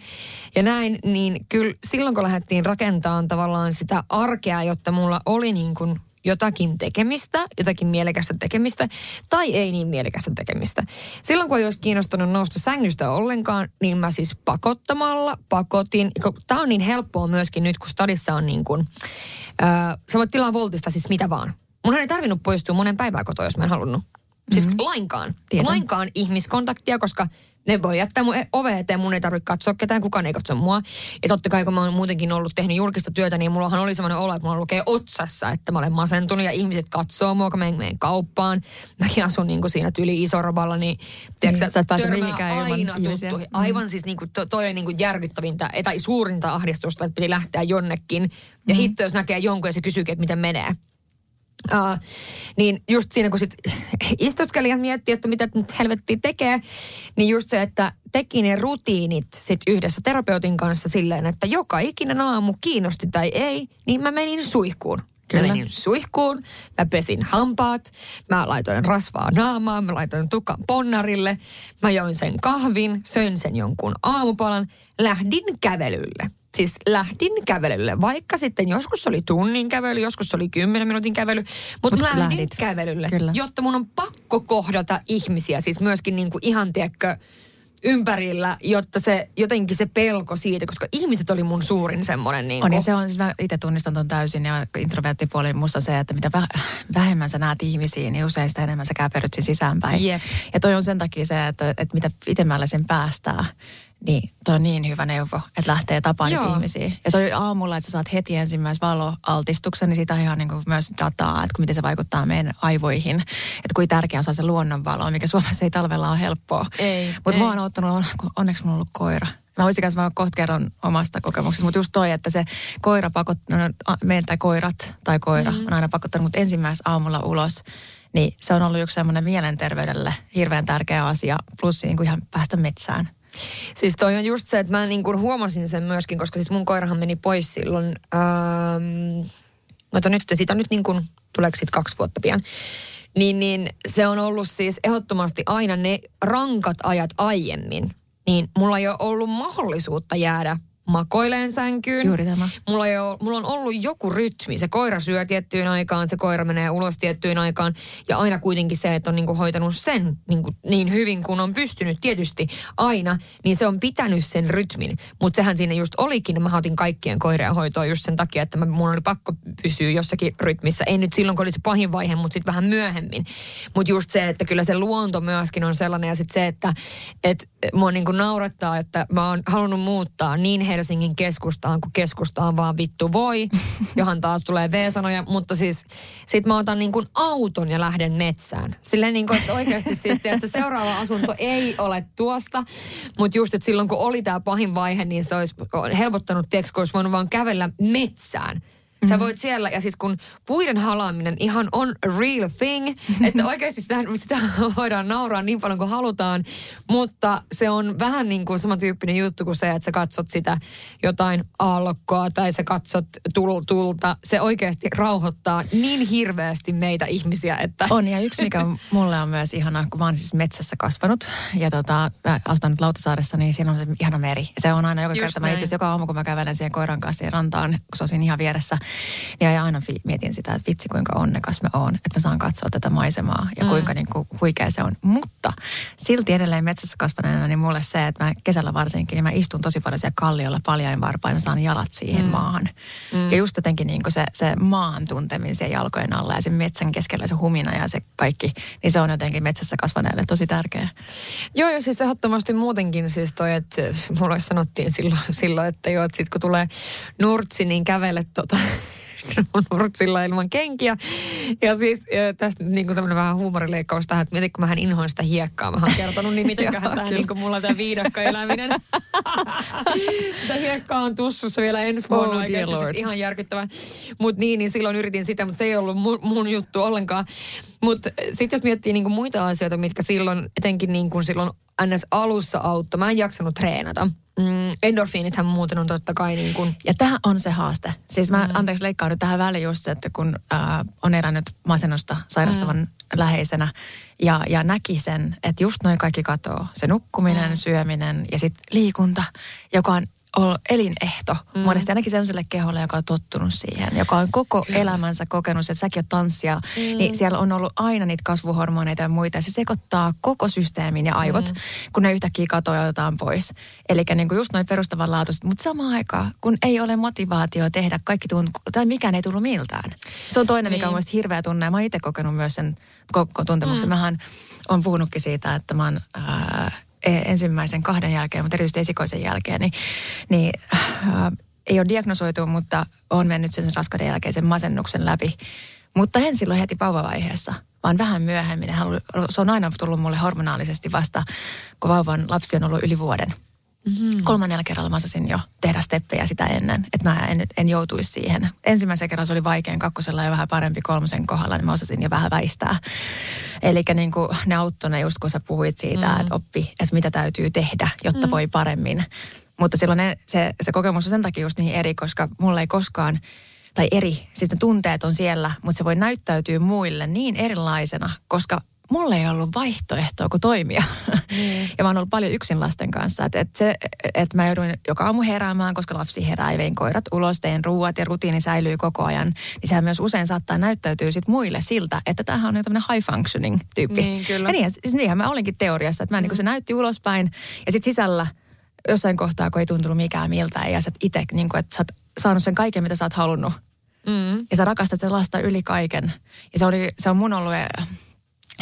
Ja näin, niin kyllä silloin kun lähdettiin rakentamaan tavallaan sitä arkea, jotta mulla oli niin kuin jotakin tekemistä, jotakin mielekästä tekemistä, tai ei niin mielekästä tekemistä. Silloin kun ei olisi kiinnostunut nousta sängystä ollenkaan, niin mä siis pakottamalla pakotin. Tämä on niin helppoa myöskin nyt, kun stadissa on niin kuin, äh, sä voit tilaa Voltista siis mitä vaan. Munhan ei tarvinnut poistua monen päivää kotoa, jos mä en halunnut. Siis mm-hmm. lainkaan. Tiedän. Lainkaan ihmiskontaktia, koska ne voi jättää mun ove eteen, mun ei tarvitse katsoa ketään, kukaan ei katso mua. Ja totta kai kun mä oon muutenkin ollut tehnyt julkista työtä, niin mullahan oli semmoinen olo, että mulla lukee otsassa, että mä olen masentunut ja ihmiset katsoo mua, kun mä menen kauppaan. Mäkin asun niin kuin siinä tyyli isoroballa, niin, tiedätkö, Niin, sä et pääse mihinkään ilman aina tuttuihin. Mm. Aivan siis niin kuin, to, toi oli niin kuin järkyttävintä, tai suurinta ahdistusta, että piti lähteä jonnekin. Ja mm. hitto, jos näkee jonkun ja se kysyykin, että miten menee. Uh, niin just siinä, kun sit istuskeli ja mietti, että mitä nyt helvettiä tekee, niin just se, että teki ne rutiinit sit yhdessä terapeutin kanssa silleen, että joka ikinen aamu kiinnosti tai ei, niin mä menin suihkuun. Kyllä. Mä menin suihkuun, mä pesin hampaat, mä laitoin rasvaa naamaan, mä laitoin tukan ponnarille, mä join sen kahvin, söin sen jonkun aamupalan, lähdin kävelylle. Siis lähdin kävelylle, vaikka sitten joskus oli tunnin kävely, joskus oli kymmenen minuutin kävely, mutta Mut lähdin lähdit. kävelylle, Kyllä. jotta mun on pakko kohdata ihmisiä, siis myöskin niin kuin ihan tiedätkö, ympärillä, jotta se jotenkin se pelko siitä, koska ihmiset oli mun suurin semmoinen niin On ja se on, siis mä itse tunnistan ton täysin ja introverttipuoli musta se, että mitä väh- vähemmän sä näet ihmisiä, niin usein sitä enemmän sä käperryt siinä sisäänpäin. Jep. Ja toi on sen takia se, että, että mitä pitemmälle sen päästää, niin toi on niin hyvä neuvo, että lähtee tapaan niitä Joo. ihmisiä. Ja toi aamulla, että sä saat heti ensimmäisen valoaltistuksen, niin siitä on ihan niin kuin myös dataa, että miten se vaikuttaa meidän aivoihin. Että kuinka tärkeä osa se luonnonvalo, mikä Suomessa ei talvella ole helppoa. Ei, Mutta mä oon ottanut, onneksi mulla on ollut koira. Mä voisin kanssa mä kohta kerron omasta kokemuksesta, mutta just toi, että se koira pakottaa, no, a- meidän tai koirat tai koira mm. on aina pakottanut mut ensimmäis aamulla ulos. Niin se on ollut yksi semmoinen mielenterveydelle hirveän tärkeä asia, plus niin kuin ihan päästä metsään. Siis toi on just se, että mä niin kuin huomasin sen myöskin, koska siis mun koirahan meni pois silloin, ähm, mutta nyt, siitä nyt niin kuin, tuleeko siitä kaksi vuotta pian. Niin, niin se on ollut siis ehdottomasti aina ne rankat ajat aiemmin, niin mulla ei ole ollut mahdollisuutta jäädä makoileen sänkyyn. Juuri tämä. Mulla, ei ole, mulla on ollut joku rytmi. Se koira syö tiettyyn aikaan, se koira menee ulos tiettyyn aikaan. Ja aina kuitenkin se, että on niinku hoitanut sen niinku niin hyvin kuin on pystynyt tietysti aina, niin se on pitänyt sen rytmin. Mutta sehän siinä just olikin, mä otin kaikkien koirien hoitoa just sen takia, että mä, mun oli pakko pysyä jossakin rytmissä. Ei nyt silloin, kun oli se pahin vaihe, mutta sitten vähän myöhemmin. Mutta just se, että kyllä se luonto myöskin on sellainen ja sitten se, että et, mua niinku naurattaa, että mä oon halunnut muuttaa niin Helsingin keskustaan, kun keskustaan vaan vittu voi, johon taas tulee V-sanoja, mutta siis sit mä otan niin kuin auton ja lähden metsään. Silleen niin kuin, että oikeasti siis, että seuraava asunto ei ole tuosta, mutta just, että silloin kun oli tämä pahin vaihe, niin se olisi helpottanut, tiedätkö, kun olisi voinut vaan kävellä metsään. Sä voit siellä, ja siis kun puiden halaaminen ihan on real thing, että oikeasti sitä, sitä voidaan nauraa niin paljon kuin halutaan, mutta se on vähän niin kuin samantyyppinen juttu kuin se, että sä katsot sitä jotain aallokkoa tai sä katsot tul, tulta. Se oikeasti rauhoittaa niin hirveästi meitä ihmisiä, että... On ja yksi, mikä mulle on myös ihanaa, kun mä oon siis metsässä kasvanut ja tota, mä asun nyt Lautasaaressa, niin siinä on se ihana meri. Se on aina joka Just kerta, mä näin. itse asiassa joka aamu, kun mä kävelen siihen koiran kanssa siihen rantaan, kun se on siinä ihan vieressä, niin aina mietin sitä, että vitsi kuinka onnekas mä oon, että mä saan katsoa tätä maisemaa ja kuinka niin kuin, huikea se on. Mutta silti edelleen metsässä kasvaneena, niin mulle se, että mä kesällä varsinkin, niin mä istun tosi paljon siellä kalliolla paljain varpain, mä saan jalat siihen mm. maahan. Mm. Ja just jotenkin niin kuin se, se maan tunteminen siellä jalkojen alla ja sen metsän keskellä se humina ja se kaikki, niin se on jotenkin metsässä kasvaneelle tosi tärkeä. Joo, ja siis ehdottomasti muutenkin siis toi, että mulle sanottiin silloin, silloin että joo, että sit kun tulee nurtsi, niin kävele tota nurtsilla ilman kenkiä. Ja siis tästä nyt niin kuin tämmöinen vähän huumorileikkaus tähän, että mietin, kun mähän inhoin sitä hiekkaa. Mä oon kertonut, niin mitenköhän tämä niin kuin mulla tämä viidakkoeläminen. sitä hiekkaa on tussussa vielä ensi vuonna. Oh, siis lord. ihan järkyttävää. Mutta niin, niin silloin yritin sitä, mutta se ei ollut mun, mun juttu ollenkaan. Mutta sitten jos miettii niinku muita asioita, mitkä silloin, etenkin niinku silloin ns. alussa auttoi, mä en jaksanut treenata. Mm, endorfiinithän muuten on totta kai niin kuin, Ja tämä on se haaste. Siis mä, mm. anteeksi leikkaan nyt tähän väliin just se, että kun äh, on elänyt masennusta sairastavan mm. läheisenä ja, ja näki sen, että just noin kaikki katoo. Se nukkuminen, mm. syöminen ja sitten liikunta, joka on elinehto mm. monesti ainakin sellaiselle keholle, joka on tottunut siihen, joka on koko Kyllä. elämänsä kokenut, että säkin oot tanssia, mm. niin siellä on ollut aina niitä kasvuhormoneita ja muita. Ja se sekoittaa koko systeemin ja aivot, mm. kun ne yhtäkkiä katoaa ja otetaan pois. Eli niin just noin perustavanlaatuiset, mutta samaan aikaan, kun ei ole motivaatio tehdä kaikki tuntuu, tai mikään ei tullut miltään. Se on toinen, mikä on Niin. mielestäni hirveä tunne. Mä oon itse kokenut myös sen koko tuntemuksen. Mm. Mähän on puhunutkin siitä, että mä oon... E- ensimmäisen kahden jälkeen, mutta erityisesti esikoisen jälkeen, niin, niin äh, ei ole diagnosoitu, mutta on mennyt sen raskauden jälkeisen masennuksen läpi. Mutta en silloin heti vauvavaiheessa, vaan vähän myöhemmin. Se on aina tullut mulle hormonaalisesti vasta, kun vauvan lapsi on ollut yli vuoden. Mm-hmm. Kolmannella kerralla mä osasin jo tehdä steppejä sitä ennen, että mä en, en joutuisi siihen. Ensimmäisen kerran se oli vaikein, kakkosella ja vähän parempi kolmosen kohdalla, niin mä osasin jo vähän väistää. Eli niin kuin ne auttoi ne just kun sä puhuit siitä, mm-hmm. että oppi, että mitä täytyy tehdä, jotta mm-hmm. voi paremmin. Mutta silloin ne, se, se kokemus on sen takia just niin eri, koska mulla ei koskaan tai eri, siis ne tunteet on siellä, mutta se voi näyttäytyä muille niin erilaisena, koska mulla ei ollut vaihtoehtoa kuin toimia. Mm. ja mä oon ollut paljon yksin lasten kanssa. Että et se, että mä jouduin joka aamu heräämään, koska lapsi herää ja vein koirat ulos, tein ruuat ja rutiini säilyy koko ajan. Niin sehän myös usein saattaa näyttäytyä sit muille siltä, että tämähän on tämmöinen high functioning tyyppi. Niin, kyllä. Ja niin, siis niinhän mä olinkin teoriassa, että mä mm. niin se näytti ulospäin ja sitten sisällä jossain kohtaa, kun ei tuntunut mikään miltä ja sä itse, niin kuin, että sä oot saanut sen kaiken, mitä sä oot halunnut. Mm. Ja sä rakastat sen lasta yli kaiken. Ja se, oli, se on mun ollut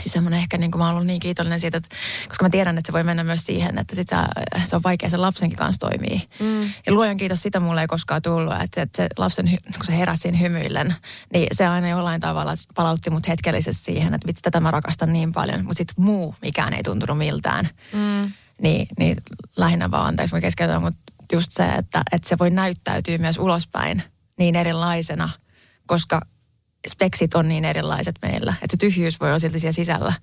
Siis semmoinen ehkä niin kuin mä oon ollut niin kiitollinen siitä, että, koska mä tiedän, että se voi mennä myös siihen, että sit sä, se on vaikea sen lapsenkin kanssa toimii. Mm. Ja luojan kiitos, sitä mulle ei koskaan tullut, että, että se lapsen, kun se heräsi siinä hymyillen, niin se aina jollain tavalla palautti mut hetkellisesti siihen, että vitsi, tätä mä rakastan niin paljon, mutta sitten muu mikään ei tuntunut miltään. Mm. Niin, niin lähinnä vaan, anteeksi mä keskeytän, mutta just se, että, että se voi näyttäytyä myös ulospäin niin erilaisena, koska speksit on niin erilaiset meillä, että tyhjyys voi olla silti siellä sisällä.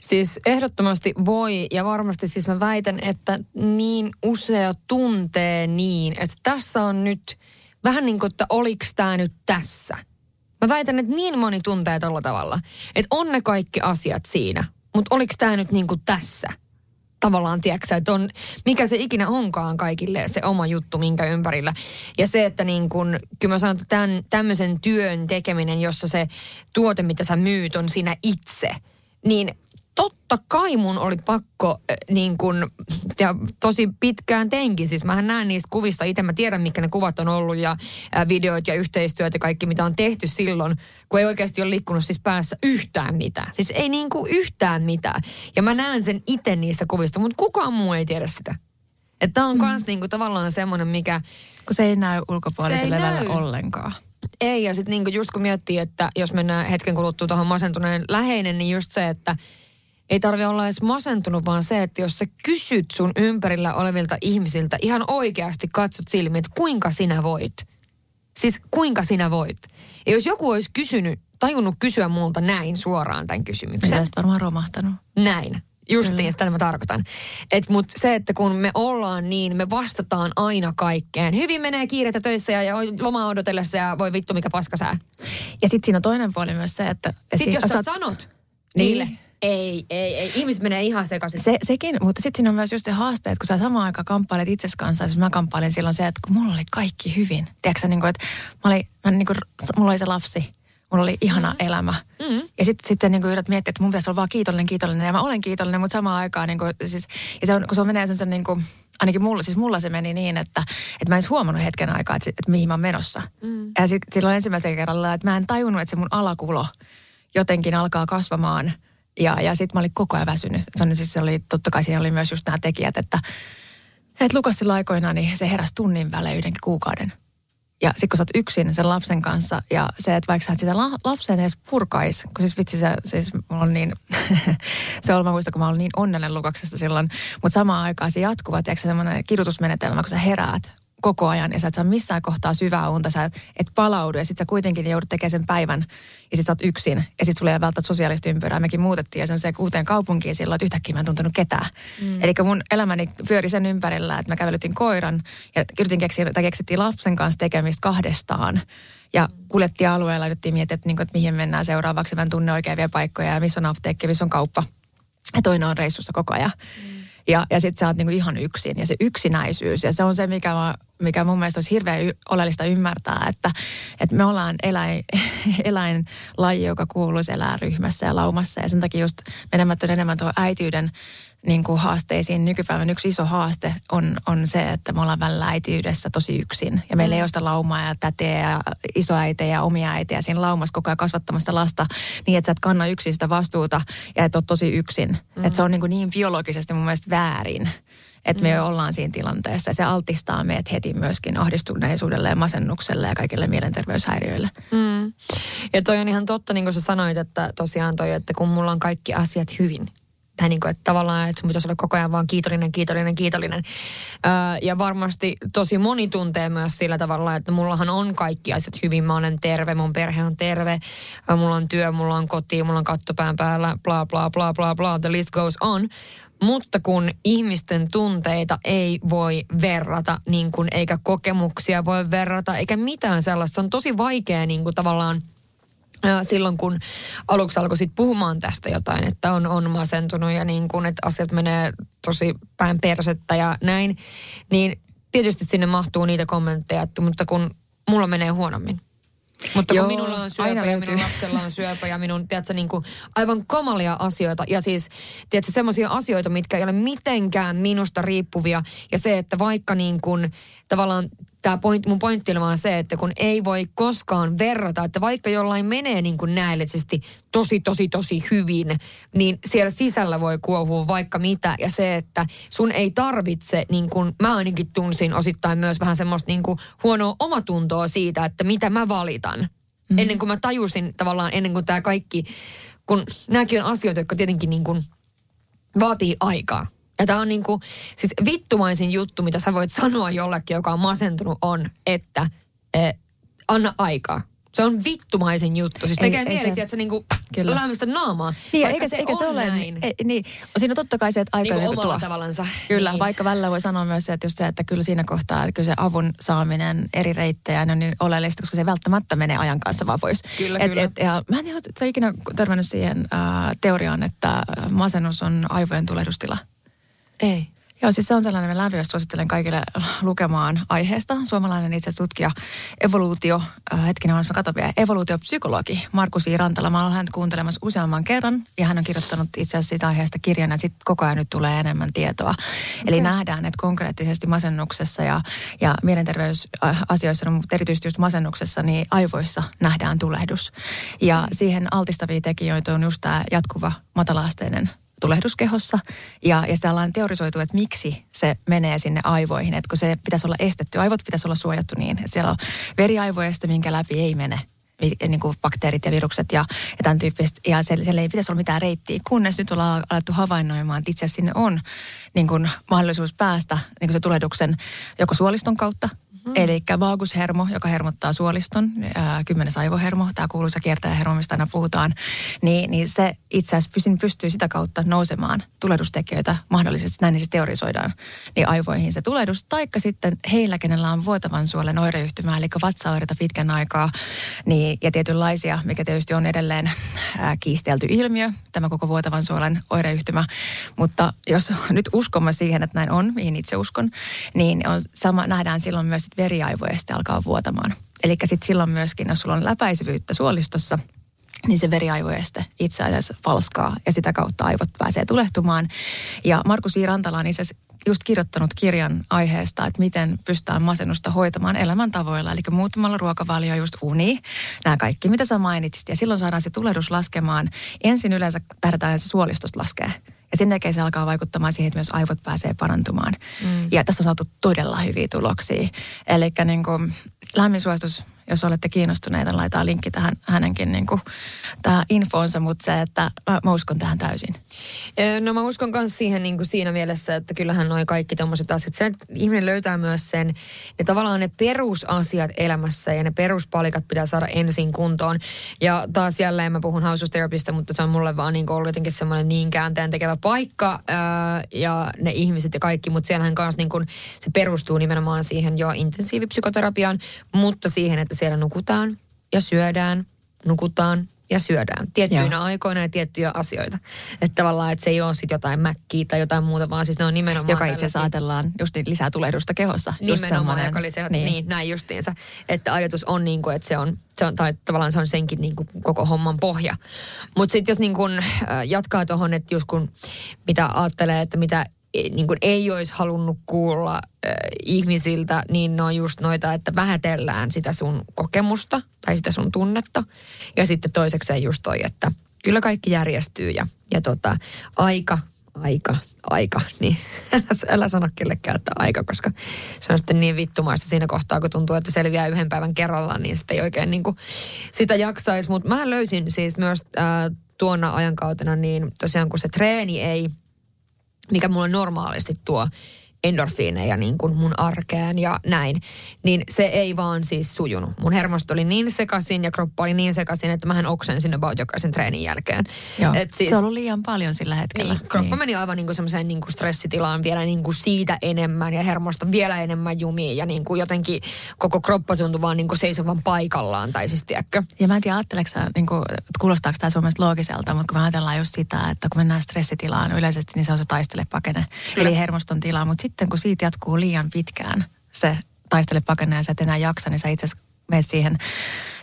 Siis ehdottomasti voi ja varmasti siis mä väitän, että niin usea tuntee niin, että tässä on nyt vähän niin kuin, että oliks tämä nyt tässä. Mä väitän, että niin moni tuntee tällä tavalla, että on ne kaikki asiat siinä, mutta oliks tämä nyt niin kuin tässä tavallaan, tiedätkö, että on, mikä se ikinä onkaan kaikille se oma juttu, minkä ympärillä. Ja se, että niin kun, kyllä mä sanon, että tämän, tämmöisen työn tekeminen, jossa se tuote, mitä sä myyt, on siinä itse, niin totta kai mun oli pakko äh, niin kun, ja tosi pitkään teinkin. Siis mähän näen niistä kuvista itse, mä tiedän mitkä ne kuvat on ollut ja äh, videot ja yhteistyöt ja kaikki mitä on tehty silloin, kun ei oikeasti ole liikkunut siis päässä yhtään mitään. Siis ei niin kuin yhtään mitään. Ja mä näen sen itse niistä kuvista, mutta kukaan muu ei tiedä sitä. Että on mm. kans niinku tavallaan semmoinen, mikä... Kun se ei näy ulkopuoliselle näy. ollenkaan. Ei, ja sitten niinku just kun miettii, että jos mennään hetken kuluttua tuohon masentuneen läheinen, niin just se, että ei tarvi olla edes masentunut, vaan se, että jos sä kysyt sun ympärillä olevilta ihmisiltä, ihan oikeasti katsot silmiin, että kuinka sinä voit. Siis kuinka sinä voit. Ja jos joku olisi kysynyt, tajunnut kysyä multa näin suoraan tämän kysymyksen. Sä varmaan romahtanut. Näin. Justiin sitä mä tarkoitan. Et mut se, että kun me ollaan niin, me vastataan aina kaikkeen. Hyvin menee kiirettä töissä ja, ja lomaa odotellessa ja voi vittu mikä paska sää. Ja sitten siinä on toinen puoli myös se, että... Sitten jos sä sanot niin. Ei, ei, ei. Ihmiset menee ihan sekaisin. Se, sekin, mutta sitten siinä on myös just se haaste, että kun sä samaan aikaan kamppailet itses kanssa, siis mä kamppailin silloin se, että kun mulla oli kaikki hyvin. Tiedätkö niin kuin, että mä olin, mä niin kuin, mulla oli se lapsi, mulla oli ihana mm-hmm. elämä. Mm-hmm. Ja sitten sit niin yrität miettiä, että mun pitäisi olla vaan kiitollinen, kiitollinen. Ja mä olen kiitollinen, mutta samaan aikaan, niin kuin, siis, ja se on, kun se on menee sen, niin kuin, ainakin mulla, siis mulla se meni niin, että, että mä en huomannut hetken aikaa, että, että mihin mä oon menossa. Mm. Ja sitten silloin ensimmäisen kerralla, että mä en tajunnut, että se mun alakulo jotenkin alkaa kasvamaan – ja, ja sitten mä olin koko ajan väsynyt. Se, siis oli, totta kai siinä oli myös just nämä tekijät, että, että Lukasilla aikoina niin se heräsi tunnin välein yhdenkin kuukauden. Ja sitten kun sä oot yksin sen lapsen kanssa ja se, että vaikka sä et sitä la- lapsen edes purkais, kun siis vitsi se, siis mulla on niin, se on, mä muistan, kun mä olin niin onnellinen Lukaksesta silloin, mutta samaan aikaan se jatkuva, tiedätkö semmoinen kidutusmenetelmä, kun sä heräät koko ajan ja sä et saa missään kohtaa syvää unta, sä et palaudu ja sit sä kuitenkin joudut tekemään sen päivän ja sit sä oot yksin ja sit sulla ei välttämättä sosiaalista ympyrää. Mekin muutettiin ja sen se uuteen kaupunkiin silloin, että yhtäkkiä mä en tuntenut ketään. Mm. Eli mun elämäni pyöri sen ympärillä, että mä kävelytin koiran ja yritin keksiä, tai keksittiin lapsen kanssa tekemistä kahdestaan. Ja kuljettiin alueella, yritettiin miettiä, että, niin kuin, että mihin mennään seuraavaksi. Mä en tunne oikein vielä paikkoja ja missä on apteekki, missä on kauppa. Ja toinen on reissussa koko ajan. Mm. Ja, ja sitten sä oot niinku ihan yksin ja se yksinäisyys. Ja se on se, mikä, mä, mikä mun mielestä olisi hirveän y- oleellista ymmärtää, että, että me ollaan eläin, eläinlaji, joka kuuluisi elää ryhmässä ja laumassa. Ja sen takia just menemättä enemmän tuohon äitiyden niin kuin haasteisiin. Nykypäivän yksi iso haaste on, on se, että me ollaan välillä äitiydessä tosi yksin. Ja meillä ei ole sitä laumaa ja täteä ja isoäitejä ja omia äitejä siinä laumassa koko ajan kasvattamasta lasta niin, että sä et kanna yksin sitä vastuuta ja et ole tosi yksin. Mm. Että se on niin, kuin niin biologisesti mun mielestä väärin että me mm. ollaan siinä tilanteessa. Ja se altistaa meidät heti myöskin ahdistuneisuudelle ja masennukselle ja kaikille mielenterveyshäiriöille. Mm. Ja toi on ihan totta, niin kuin sä sanoit, että tosiaan toi, että kun mulla on kaikki asiat hyvin, tai niin kuin, että tavallaan, että sun pitäisi olla koko ajan vaan kiitollinen, kiitollinen, kiitollinen. Öö, ja varmasti tosi moni tuntee myös sillä tavalla, että mullahan on kaikki asiat hyvin. Mä olen terve, mun perhe on terve, mulla on työ, mulla on koti, mulla on kattopään päällä, bla bla bla bla bla, the list goes on. Mutta kun ihmisten tunteita ei voi verrata, niin kuin, eikä kokemuksia voi verrata, eikä mitään sellaista. Se on tosi vaikea niin kuin tavallaan silloin, kun aluksi alkoi sit puhumaan tästä jotain, että on, on masentunut ja niin kun, että asiat menee tosi päin persettä ja näin, niin tietysti sinne mahtuu niitä kommentteja, että, mutta kun mulla menee huonommin. Mutta Joo, kun minulla on syöpä ja löytyy. minun lapsella on syöpä ja minun, tiedätkö, niin kuin aivan kamalia asioita. Ja siis, tiedätkö, semmoisia asioita, mitkä ei ole mitenkään minusta riippuvia. Ja se, että vaikka niin kuin, tavallaan tämä point, mun pointti vaan se, että kun ei voi koskaan verrata, että vaikka jollain menee niin kuin näellisesti tosi, tosi, tosi hyvin, niin siellä sisällä voi kuohua vaikka mitä. Ja se, että sun ei tarvitse, niin kuin mä ainakin tunsin osittain myös vähän semmoista niin kuin huonoa omatuntoa siitä, että mitä mä valitan. Mm-hmm. Ennen kuin mä tajusin tavallaan, ennen kuin tämä kaikki, kun nämäkin on asioita, jotka tietenkin niin kuin vaatii aikaa. Ja tämä on niinku, siis vittumaisin juttu, mitä sä voit sanoa jollekin, joka on masentunut, on, että eh, anna aikaa. Se on vittumaisin juttu. Siis Ei- tekee ei mieli, se- että se niinku Kyllä. lämmistä naamaa. Niin, eikä se, eikä se ole näin. Ei, niin, siinä on totta kai se, että aika Niin kuin omalla tuo. tavallansa. Kyllä, Niin. vaikka välillä voi sanoa myös se, että, just se, että kyllä siinä kohtaa, että kyllä se avun saaminen eri reittejä on niin oleellista, koska se välttämättä menee ajan kanssa vaan pois. Kyllä, et, kyllä. Et, ja mä en tiedä, että sä ikinä törmännyt siihen äh, teoriaan, että masennus on aivojen tulehdustila. Ei. Joo, siis se on sellainen, mä lämpimästi suosittelen kaikille lukemaan aiheesta. Suomalainen itse tutkija, evoluutio, äh, hetkinen, mä katson vielä, evoluutiopsykologi Markus I. Rantala. Mä olen häntä kuuntelemassa useamman kerran ja hän on kirjoittanut itse asiassa siitä aiheesta kirjan ja sitten koko ajan nyt tulee enemmän tietoa. Eli nähdään, että konkreettisesti masennuksessa ja, ja mielenterveysasioissa, no, mutta erityisesti just masennuksessa, niin aivoissa nähdään tulehdus. Ja siihen altistavia tekijöitä on just tämä jatkuva matalaasteinen tulehduskehossa. Ja, ja sitä ollaan teorisoitu, että miksi se menee sinne aivoihin. Että kun se pitäisi olla estetty, aivot pitäisi olla suojattu niin, että siellä on veriaivoista, minkä läpi ei mene niin kuin bakteerit ja virukset ja, ja tämän tyyppistä. Ja siellä, siellä ei pitäisi olla mitään reittiä, kunnes nyt ollaan alettu havainnoimaan, että itse asiassa sinne on niin kuin mahdollisuus päästä niin kuin se tulehduksen joko suoliston kautta, Mm. Eli vaagushermo, joka hermottaa suoliston, ää, kymmenes aivohermo, tämä kuuluisa kiertäjähermo, mistä aina puhutaan, niin, niin se itse asiassa pystyy, sitä kautta nousemaan tulehdustekijöitä mahdollisesti, näin se teorisoidaan, niin aivoihin se tulehdus. Taikka sitten heillä, kenellä on vuotavan suolen oireyhtymä, eli vatsaoireita pitkän aikaa, niin, ja tietynlaisia, mikä tietysti on edelleen ää, kiistelty ilmiö, tämä koko vuotavan suolen oireyhtymä. Mutta jos nyt uskomme siihen, että näin on, mihin itse uskon, niin on sama, nähdään silloin myös, että veriaivoja sitten alkaa vuotamaan. Eli sitten silloin myöskin, jos sulla on läpäisyvyyttä suolistossa, niin se veriaivoeste itse asiassa falskaa ja sitä kautta aivot pääsee tulehtumaan. Ja Markus I. Rantala on itse just kirjoittanut kirjan aiheesta, että miten pystytään masennusta hoitamaan elämäntavoilla. Eli muuttamalla ruokavalio, just uni, nämä kaikki, mitä sä mainitsit. Ja silloin saadaan se tulehdus laskemaan. Ensin yleensä tähdätään, että se suolistosta laskee. Ja sen jälkeen se alkaa vaikuttamaan siihen, että myös aivot pääsee parantumaan. Mm. Ja tässä on saatu todella hyviä tuloksia. Eli niin kuin, lämmin suositus, jos olette kiinnostuneita, laitetaan linkki tähän hänenkin niin kuin, tähän infoonsa, mutta se, että mä, mä uskon tähän täysin. No mä uskon myös siihen niin kuin siinä mielessä, että kyllähän noi kaikki tommoset asiat, se, että ihminen löytää myös sen, ne tavallaan ne perusasiat elämässä ja ne peruspalikat pitää saada ensin kuntoon. Ja taas jälleen mä puhun haususterapista, mutta se on mulle vaan niin kuin ollut jotenkin semmoinen niin käänteen tekevä paikka ää, ja ne ihmiset ja kaikki, mutta siellähän kanssa niin kuin se perustuu nimenomaan siihen jo intensiivipsykoterapiaan, mutta siihen, että siellä nukutaan ja syödään, nukutaan ja syödään tiettyinä Joo. aikoina ja tiettyjä asioita. Että tavallaan, että se ei ole sitten jotain mäkkiä tai jotain muuta, vaan siis ne on nimenomaan Joka itse asiassa ajatellaan just niin lisää tulehdusta kehossa. Nimenomaan, joka oli se, että niin. niin, näin justiinsa. Että ajatus on niin kuin, että se on, se on tai tavallaan se on senkin niin kuin koko homman pohja. Mutta sitten jos niin kuin, äh, jatkaa tuohon, että just kun mitä ajattelee, että mitä niin kuin ei olisi halunnut kuulla äh, ihmisiltä, niin ne on just noita, että vähätellään sitä sun kokemusta tai sitä sun tunnetta. Ja sitten toisekseen just toi, että kyllä kaikki järjestyy ja, ja tota, aika aika, aika, niin älä, älä sano kellekään, että aika, koska se on sitten niin vittumaista siinä kohtaa, kun tuntuu, että selviää yhden päivän kerrallaan, niin sitten ei oikein niin kuin sitä jaksaisi. Mutta mä löysin siis myös äh, tuona ajankautena, niin tosiaan kun se treeni ei, mikä mulle normaalisti tuo endorfiineja niin kuin mun arkeen ja näin, niin se ei vaan siis sujunut. Mun hermosto oli niin sekaisin ja kroppa oli niin sekaisin, että mähän oksensin about jokaisen treenin jälkeen. Joo. Et siis, Se on ollut liian paljon sillä hetkellä. niin, kroppa meni aivan niin kuin semmoiseen niin kuin stressitilaan vielä niin kuin siitä enemmän ja hermosto vielä enemmän jumiin ja niin kuin jotenkin koko kroppa tuntui vaan niin kuin seisovan paikallaan tai siis tiedätkö. Ja mä en tiedä, ajatteleeko sä, niin kuin, kuulostaako tämä sun mielestä loogiselta, mutta kun me ajatellaan just sitä, että kun mennään stressitilaan yleisesti, niin se on se taistele pakene, eli hermoston tila. Mutta sitten kun siitä jatkuu liian pitkään se taistele pakene ja sä et enää jaksa, niin sä itse asiassa siihen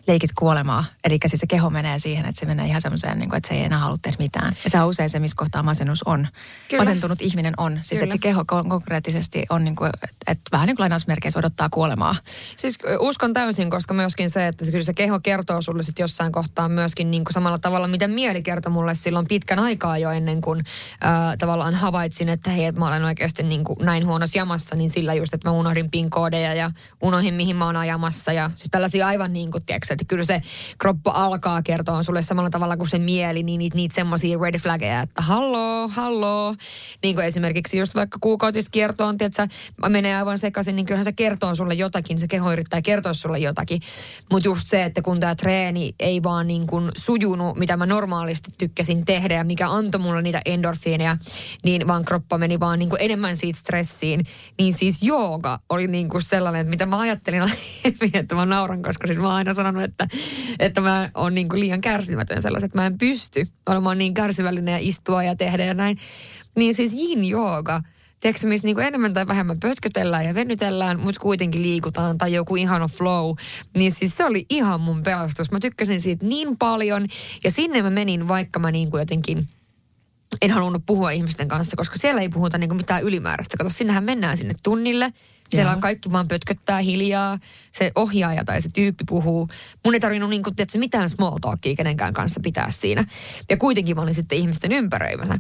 leikit kuolemaa. Eli siis se keho menee siihen, että se menee ihan semmoiseen, niin kuin, että se ei enää halua tehdä mitään. Ja se on usein se, missä kohtaa masennus on. Kyllä. Masentunut ihminen on. Siis Kyllä. että se keho kon- konkreettisesti on, niin kuin, että, että vähän niin kuin lainausmerkeissä odottaa kuolemaa. Siis uskon täysin, koska myöskin se, että kyllä se keho kertoo sulle sit jossain kohtaa myöskin niin kuin samalla tavalla, miten mieli kertoi mulle silloin pitkän aikaa jo ennen kuin äh, tavallaan havaitsin, että hei, että mä olen oikeasti niin kuin näin huonossa jamassa, niin sillä just, että mä unohdin PIN-koodeja ja unohdin, mihin mä oon ajamassa ja siis tällaisia aivan niin kuin, tiedätkö, että kyllä se kroppa alkaa kertoa sulle samalla tavalla kuin se mieli, niin niitä, niitä semmoisia red flaggeja, että halloo, halloo. Niin kuin esimerkiksi just vaikka kuukautista kiertoon, tiedätkö, menee aivan sekaisin, niin kyllähän se kertoo sulle jotakin, se keho yrittää kertoa sulle jotakin. Mutta just se, että kun tämä treeni ei vaan niin kuin sujunut, mitä mä normaalisti tykkäsin tehdä ja mikä antoi mulle niitä endorfiineja, niin vaan kroppa meni vaan niin kuin enemmän siitä stressiin. Niin siis jooga oli niin kuin sellainen, että mitä mä ajattelin että mä nauran, koska siis mä oon aina sanonut, että, että mä oon niin kuin liian kärsimätön sellaiset, että mä en pysty olemaan niin kärsivällinen ja istua ja tehdä ja näin. Niin siis yin jooga, tiedätkö, missä niin kuin enemmän tai vähemmän pötkötellään ja venytellään, mutta kuitenkin liikutaan tai joku ihana flow, niin siis se oli ihan mun pelastus. Mä tykkäsin siitä niin paljon ja sinne mä menin, vaikka mä niin kuin jotenkin en halunnut puhua ihmisten kanssa, koska siellä ei puhuta niin kuin mitään ylimääräistä. Kato, sinnehän mennään sinne tunnille. Siellä on kaikki vaan pötköttää hiljaa. Se ohjaaja tai se tyyppi puhuu. Mun ei tarvinnut niin kuin, tiedätkö, mitään small talkia kenenkään kanssa pitää siinä. Ja kuitenkin mä olin sitten ihmisten ympäröimänä.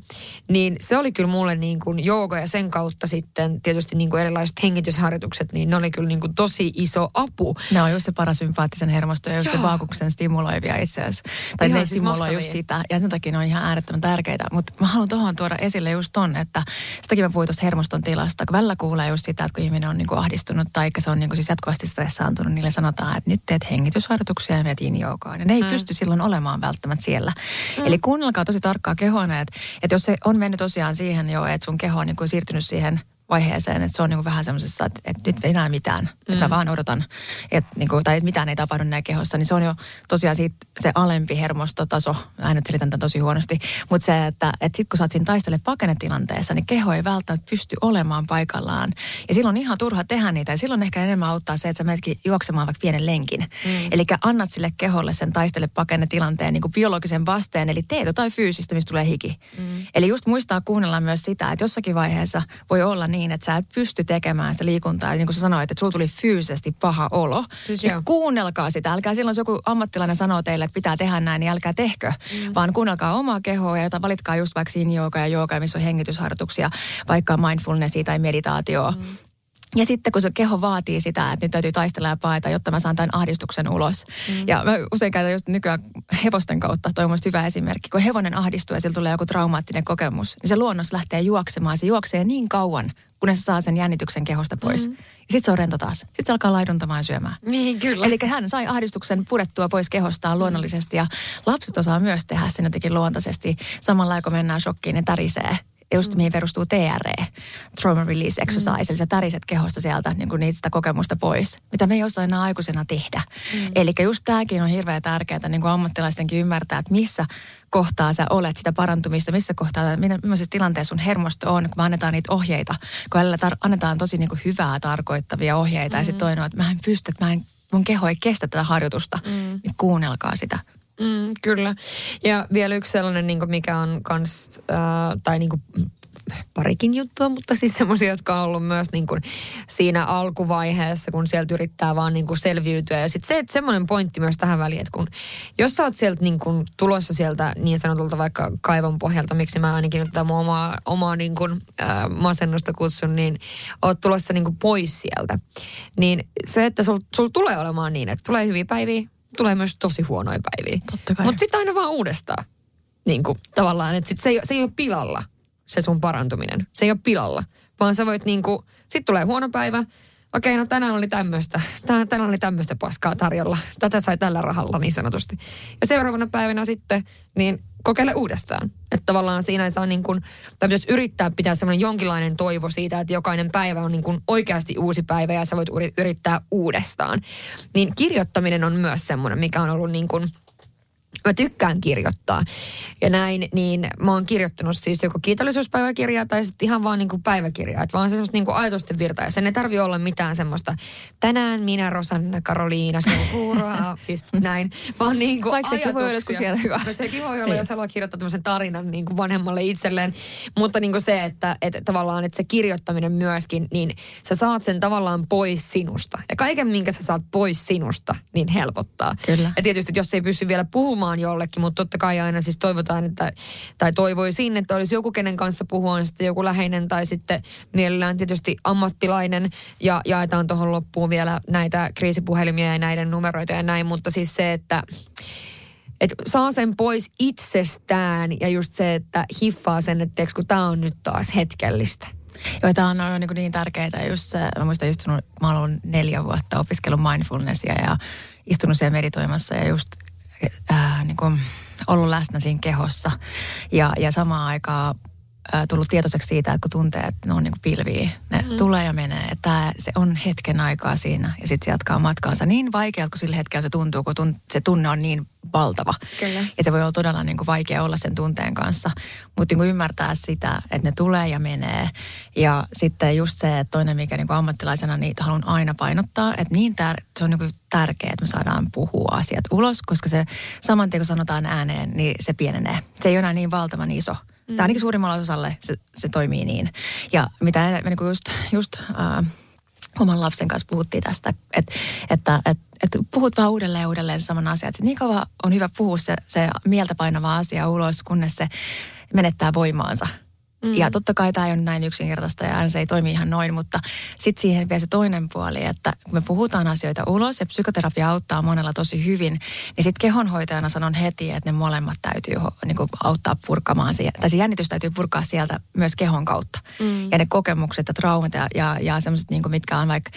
Niin se oli kyllä mulle niin kuin jooga ja sen kautta sitten tietysti niin kuin erilaiset hengitysharjoitukset, niin ne oli kyllä niin kuin tosi iso apu. Ne on just se parasympaattisen hermosto ja just se Joo. vaakuksen stimuloivia itse asiassa. Tai Ihan ne siis stimuloi mahtavia. just sitä. Ja sen takia ne on ihan äärettömän tärkeitä. Mutta mä haluan tuohon tuoda esille just ton, että sitäkin mä puhuin tuosta hermoston tilasta. Kun välillä kuulee just sitä, että kun ihminen on niinku ahdistunut tai se on niinku siis jatkuvasti stressaantunut, niille sanotaan, että nyt teet hengitysharjoituksia ja meet yin Ja ne ei mm. pysty silloin olemaan välttämättä siellä. Mm. Eli kuunnelkaa tosi tarkkaa kehoa, että, että jos se on mennyt tosiaan siihen jo, että sun keho on niinku siirtynyt siihen vaiheeseen, että se on niinku vähän semmoisessa, että, että nyt ei enää mitään. Mm. Että mä vaan odotan, että niinku, tai että mitään ei tapahdu näin kehossa, niin se on jo tosiaan siitä se alempi hermostotaso. Mä nyt selitän tämän tosi huonosti. Mutta se, että, että sit kun sä oot siinä taistele pakenetilanteessa, niin keho ei välttämättä pysty olemaan paikallaan. Ja silloin on ihan turha tehdä niitä. Ja silloin ehkä enemmän auttaa se, että sä menetkin juoksemaan vaikka pienen lenkin. Mm. Eli annat sille keholle sen taistele pakenetilanteen niin kuin biologisen vasteen, eli teet jotain fyysistä, mistä tulee hiki. Mm. Eli just muistaa kuunnella myös sitä, että jossakin vaiheessa voi olla niin, että sä et pysty tekemään sitä liikuntaa. Ja niin kuin sä sanoit, että sulla tuli fyysisesti paha olo. Siis niin kuunnelkaa sitä. Älkää silloin, jos joku ammattilainen sanoo teille, että pitää tehdä näin, niin älkää tehkö. Mm. Vaan kuunnelkaa omaa kehoa ja jota valitkaa just vaikka siinä jooga ja jooga, missä on hengitysharjoituksia, vaikka mindfulnessia tai meditaatioa. Mm. Ja sitten kun se keho vaatii sitä, että nyt täytyy taistella ja paeta, jotta mä saan tämän ahdistuksen ulos. Mm. Ja mä usein käytän just nykyään hevosten kautta, toi on hyvä esimerkki. Kun hevonen ahdistuu ja sillä tulee joku traumaattinen kokemus, niin se luonnos lähtee juoksemaan. Se juoksee niin kauan, kunnes se saa sen jännityksen kehosta pois. Mm. Ja sitten se on rento taas. Sitten se alkaa laiduntamaan syömään. Niin, kyllä. Eli hän sai ahdistuksen purettua pois kehostaan luonnollisesti ja lapset osaa myös tehdä sen jotenkin luontaisesti. Samalla kun mennään shokkiin, ne tärisee. Just mihin perustuu TRE, Trauma Release Exercise, eli sä täriset kehosta sieltä niin kuin niistä kokemusta pois, mitä me ei osaa enää aikuisena tehdä. Mm. Eli just tämäkin on hirveän tärkeää niin kuin ammattilaistenkin ymmärtää, että missä kohtaa sä olet sitä parantumista, missä kohtaa, millaisessa tilanteessa sun hermosto on, kun me annetaan niitä ohjeita. Kun tar- annetaan tosi niin kuin hyvää tarkoittavia ohjeita mm. ja sitten toinen on, että mä en pysty, että mä en, mun keho ei kestä tätä harjoitusta, mm. niin kuunnelkaa sitä. Mm, kyllä. Ja vielä yksi sellainen, niin kuin mikä on kans, äh, tai niin kuin parikin juttua, mutta siis semmoisia, jotka on ollut myös niin kuin siinä alkuvaiheessa, kun sieltä yrittää vaan niin kuin selviytyä. Ja sitten se, että semmoinen pointti myös tähän väliin, että kun jos sä oot sieltä niin kuin tulossa sieltä niin sanotulta vaikka kaivon pohjalta, miksi mä ainakin nyt mun omaa, omaa niin kuin, äh, masennusta kutsun, niin oot tulossa niin kuin pois sieltä. Niin se, että sul, sul tulee olemaan niin, että tulee hyviä päiviä, tulee myös tosi huonoja päiviä. Totta kai. Mutta sitten aina vaan uudestaan. niin kuin, tavallaan, että sit se, ei, se ei ole pilalla se sun parantuminen. Se ei ole pilalla, vaan sä voit niin kuin, sit tulee huono päivä, okei, no tänään oli tämmöistä, tänään oli tämmöistä paskaa tarjolla. Tätä sai tällä rahalla niin sanotusti. Ja seuraavana päivänä sitten, niin kokeile uudestaan. Että tavallaan siinä ei saa niin kuin, tai yrittää pitää semmoinen jonkinlainen toivo siitä, että jokainen päivä on niin kuin oikeasti uusi päivä ja sä voit yrittää uudestaan. Niin kirjoittaminen on myös semmoinen, mikä on ollut niin kuin – mä tykkään kirjoittaa. Ja näin, niin mä oon kirjoittanut siis joko kiitollisuuspäiväkirjaa tai sitten ihan vaan niinku päiväkirjaa. Että vaan semmoista niinku ajatusten virtaa. Ja sen ei tarvi olla mitään semmoista, tänään minä, Rosanna, Karoliina, se on hurraa, siis näin. Vaan niinku Vaikka sekin voi olla joskus siellä hyvä. No sekin voi olla, jos haluaa kirjoittaa tämmöisen tarinan niinku vanhemmalle itselleen. Mutta niinku se, että, että tavallaan, että se kirjoittaminen myöskin, niin sä saat sen tavallaan pois sinusta. Ja kaiken, minkä sä saat pois sinusta, niin helpottaa. Kyllä. Ja tietysti, että jos ei pysty vielä puhumaan puhumaan jollekin, mutta totta kai aina siis toivotaan, että, tai toivoisin, että olisi joku, kenen kanssa puhua, on sitten joku läheinen tai sitten mielellään tietysti ammattilainen ja jaetaan tuohon loppuun vielä näitä kriisipuhelimia ja näiden numeroita ja näin, mutta siis se, että että saa sen pois itsestään ja just se, että hiffaa sen, että kun tämä on nyt taas hetkellistä. Joo, tämä on, on niin, niin tärkeää. Just se, mä muistan istunut, mä olen neljä vuotta opiskellut mindfulnessia ja istunut siellä meditoimassa ja just ää, niin kuin ollut läsnä siinä kehossa. Ja, ja samaan aikaan tullut tietoiseksi siitä, että kun tuntee, että ne on niin kuin pilviä, ne mm. tulee ja menee. Että se on hetken aikaa siinä ja sitten se jatkaa matkaansa. Niin vaikealta kuin sillä hetkellä se tuntuu, kun tun, se tunne on niin valtava. Kyllä. Ja se voi olla todella niin kuin vaikea olla sen tunteen kanssa. Mutta niin ymmärtää sitä, että ne tulee ja menee. Ja sitten just se, että toinen mikä niin kuin ammattilaisena niitä haluan aina painottaa, että niin tär- se on niin kuin tärkeää, että me saadaan puhua asiat ulos, koska se saman tien kun sanotaan ääneen, niin se pienenee. Se ei ole enää niin valtavan iso. Mm. Tai ainakin suurimmalle osalle se, se toimii niin. Ja mitä me niin just, just äh, oman lapsen kanssa puhuttiin tästä, että, että, että, että puhut vaan uudelleen ja uudelleen saman asian. Niin kauan on hyvä puhua se, se mieltä painava asia ulos, kunnes se menettää voimaansa. Mm. Ja totta kai tämä ei ole näin yksinkertaista ja aina se ei toimi ihan noin, mutta sitten siihen vielä se toinen puoli, että kun me puhutaan asioita ulos ja psykoterapia auttaa monella tosi hyvin, niin sitten kehonhoitajana sanon heti, että ne molemmat täytyy niin kuin, auttaa purkamaan siihen. Tai se jännitys täytyy purkaa sieltä myös kehon kautta. Mm. Ja ne kokemukset ja traumat ja, ja, ja semmoiset, niin mitkä on vaikka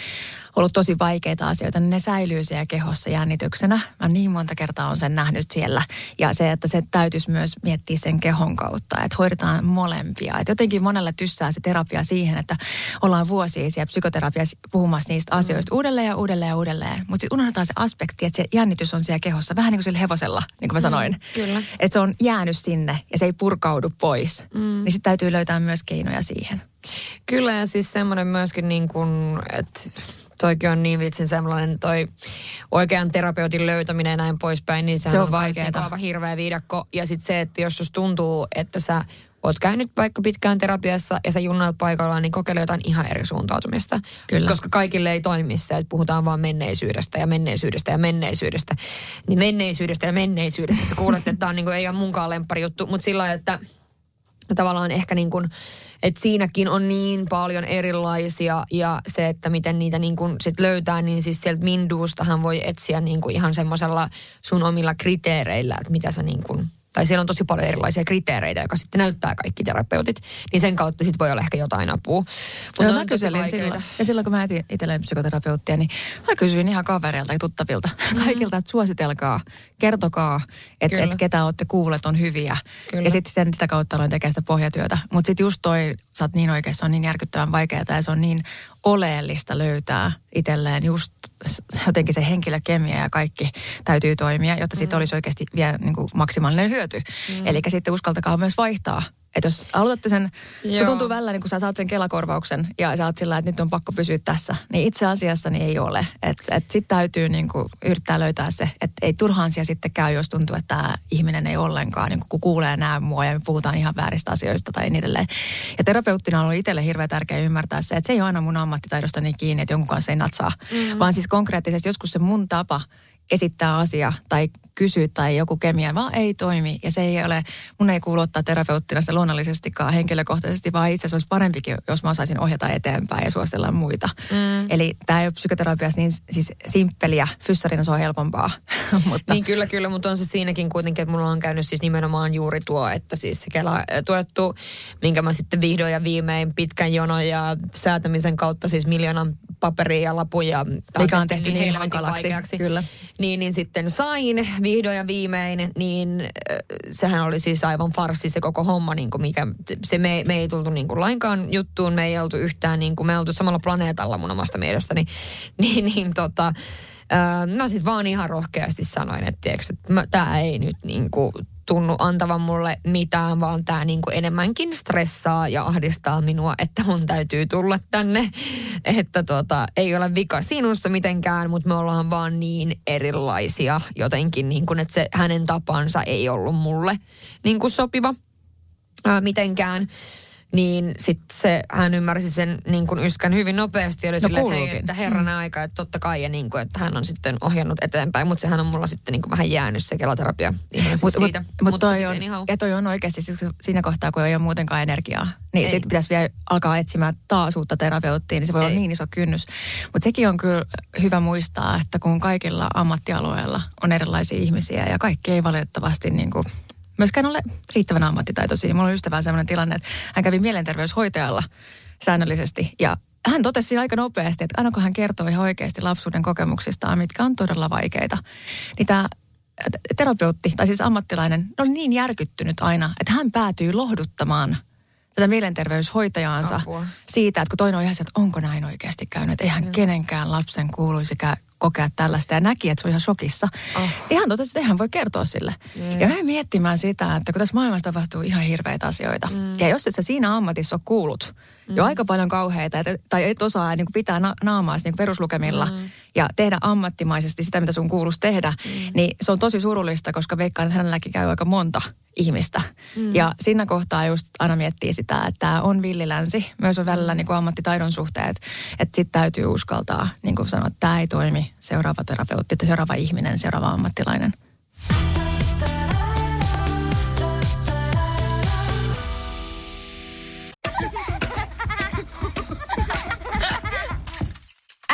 ollut tosi vaikeita asioita, niin ne säilyy siellä kehossa jännityksenä. Mä niin monta kertaa on sen nähnyt siellä. Ja se, että se täytyisi myös miettiä sen kehon kautta, että hoidetaan molempia. Että jotenkin monelle tyssää se terapia siihen, että ollaan vuosia siellä psykoterapiassa puhumassa niistä asioista mm. uudelleen ja uudelleen ja uudelleen. Mutta sitten unohdetaan se aspekti, että se jännitys on siellä kehossa, vähän niin kuin sillä hevosella, niin kuin mä mm, sanoin. Mm, kyllä. Että se on jäänyt sinne ja se ei purkaudu pois. Mm. Niin sitten täytyy löytää myös keinoja siihen. Kyllä ja siis semmoinen myöskin niin kuin, että toikin on niin vitsin semmoinen toi oikean terapeutin löytäminen ja näin poispäin, niin se on, on vaikeaa. hirveä viidakko. Ja sitten se, että jos tuntuu, että sä oot käynyt vaikka pitkään terapiassa ja sä junnaat paikallaan, niin kokeile jotain ihan eri suuntautumista. Kyllä. Koska kaikille ei toimi se, että puhutaan vaan menneisyydestä ja menneisyydestä ja menneisyydestä. Niin menneisyydestä ja menneisyydestä. Että kuulette, että tämä on niin kuin, ei ole munkaan lemppari juttu, mutta sillä lailla, että tavallaan ehkä niin kuin, että siinäkin on niin paljon erilaisia ja se, että miten niitä niin kuin sit löytää, niin siis sieltä Minduustahan voi etsiä niin kuin ihan semmoisella sun omilla kriteereillä, että mitä sä niin kuin tai siellä on tosi paljon erilaisia kriteereitä, joka sitten näyttää kaikki terapeutit, niin sen kautta sitten voi olla ehkä jotain apua. Mutta no, mä kyselin silloin, ja silloin kun mä etin itselleen psykoterapeuttia, niin mä kysyin ihan kavereilta ja tuttavilta, mm-hmm. kaikilta, että suositelkaa, kertokaa, että et ketä olette kuulleet on hyviä. Kyllä. Ja sitten sen sitä kautta aloin tekemään sitä pohjatyötä. Mutta sitten just toi, sä oot niin oikeassa, se on niin järkyttävän vaikeaa ja se on niin oleellista löytää itselleen just jotenkin se henkilökemia ja kaikki täytyy toimia, jotta siitä mm. olisi oikeasti vielä niin kuin maksimaalinen hyöty. Mm. Eli sitten uskaltakaa myös vaihtaa että jos aloitatte sen, Joo. se tuntuu välillä, niin kun sä saat sen kelakorvauksen ja sä oot sillä, että nyt on pakko pysyä tässä, niin itse asiassa niin ei ole. Että et sitten täytyy niin kuin yrittää löytää se, että ei turhaan siellä sitten käy, jos tuntuu, että tämä ihminen ei ollenkaan, niin kun kuulee näe mua ja me puhutaan ihan vääristä asioista tai niin edelleen. Ja terapeuttina on ollut itselle hirveän tärkeää ymmärtää se, että se ei ole aina mun ammattitaidosta niin kiinni, että jonkun kanssa ei natsaa, mm. vaan siis konkreettisesti joskus se mun tapa esittää asia tai kysyä tai joku kemia vaan ei toimi. Ja se ei ole, mun ei kuulu ottaa terapeuttina sitä luonnollisestikaan henkilökohtaisesti, vaan itse asiassa olisi parempikin, jos mä osaisin ohjata eteenpäin ja suostella muita. Mm. Eli tämä ei ole psykoterapiassa niin siis simppeliä, fyssarina se on helpompaa. mutta, Niin kyllä, kyllä, mutta on se siinäkin kuitenkin, että mulla on käynyt siis nimenomaan juuri tuo, että siis se Kela tuettu, minkä mä sitten vihdoin ja viimein pitkän jonon ja säätämisen kautta siis miljoonan paperia ja lapuja. Mikä on tehty niin helvetin hankalaksi, vaikeaksi. kyllä. Niin, niin sitten sain vihdoin ja viimein, niin äh, sehän oli siis aivan farssi se koko homma, niin kuin mikä, se me, me ei tultu niin kuin lainkaan juttuun, me ei oltu yhtään niin kuin, me oltu samalla planeetalla mun omasta mielestäni, niin, niin tota, Öö, mä sitten vaan ihan rohkeasti sanoin, että, tämä ei nyt niinku tunnu antavan mulle mitään, vaan tämä niinku enemmänkin stressaa ja ahdistaa minua, että mun täytyy tulla tänne. Että tota, ei ole vika sinusta mitenkään, mutta me ollaan vaan niin erilaisia jotenkin, niin että se hänen tapansa ei ollut mulle niinku sopiva ää, mitenkään. Niin sitten se, hän ymmärsi sen niin kuin yskän hyvin nopeasti. Oli No silleen, että, hei, että herranen aika, että totta kai, ja niin kuin, että hän on sitten ohjannut eteenpäin. Mutta sehän on mulla sitten niin kuin vähän jäänyt se keloterapia Mutta mut, siitä. mut Mutta toi, siis on, ja toi on oikeasti siis siinä kohtaa, kun ei ole muutenkaan energiaa. Niin sitten pitäisi vielä alkaa etsimään taas uutta terapeuttia, niin se voi Ei. olla niin iso kynnys. Mutta sekin on kyllä hyvä muistaa, että kun kaikilla ammattialueilla on erilaisia ihmisiä ja kaikki ei valitettavasti niin kuin myöskään ole riittävän ammattitaitoisia. Mulla on ystävällä sellainen tilanne, että hän kävi mielenterveyshoitajalla säännöllisesti ja hän totesi siinä aika nopeasti, että aina kun hän kertoo ihan oikeasti lapsuuden kokemuksistaan, mitkä on todella vaikeita, niin tämä terapeutti, tai siis ammattilainen, oli niin järkyttynyt aina, että hän päätyy lohduttamaan tätä mielenterveyshoitajaansa Apua. siitä, että kun toinen on ihan se, että onko näin oikeasti käynyt, että eihän kenenkään lapsen kuuluisi kokea tällaista ja näki, että se on ihan shokissa. Oh. Ihan totesi, että eihän voi kertoa sille. Mm. Ja mä miettimään sitä, että kun tässä maailmassa tapahtuu ihan hirveitä asioita. Mm. Ja jos et sä siinä ammatissa ole kuullut mm. jo aika paljon kauheita, et, tai et osaa niin kuin pitää na- naamaasi niin kuin peruslukemilla mm. ja tehdä ammattimaisesti sitä, mitä sun kuuluisi tehdä, mm. niin se on tosi surullista, koska veikkaan, että hänelläkin käy aika monta ihmistä. Mm. Ja siinä kohtaa just aina miettii sitä, että tämä on villilänsi. Myös on välillä niin kuin ammattitaidon suhteet, että sitten täytyy uskaltaa niin kuin sanoa, että tämä ei toimi. Seuraava terapeutti, seuraava ihminen, seuraava ammattilainen.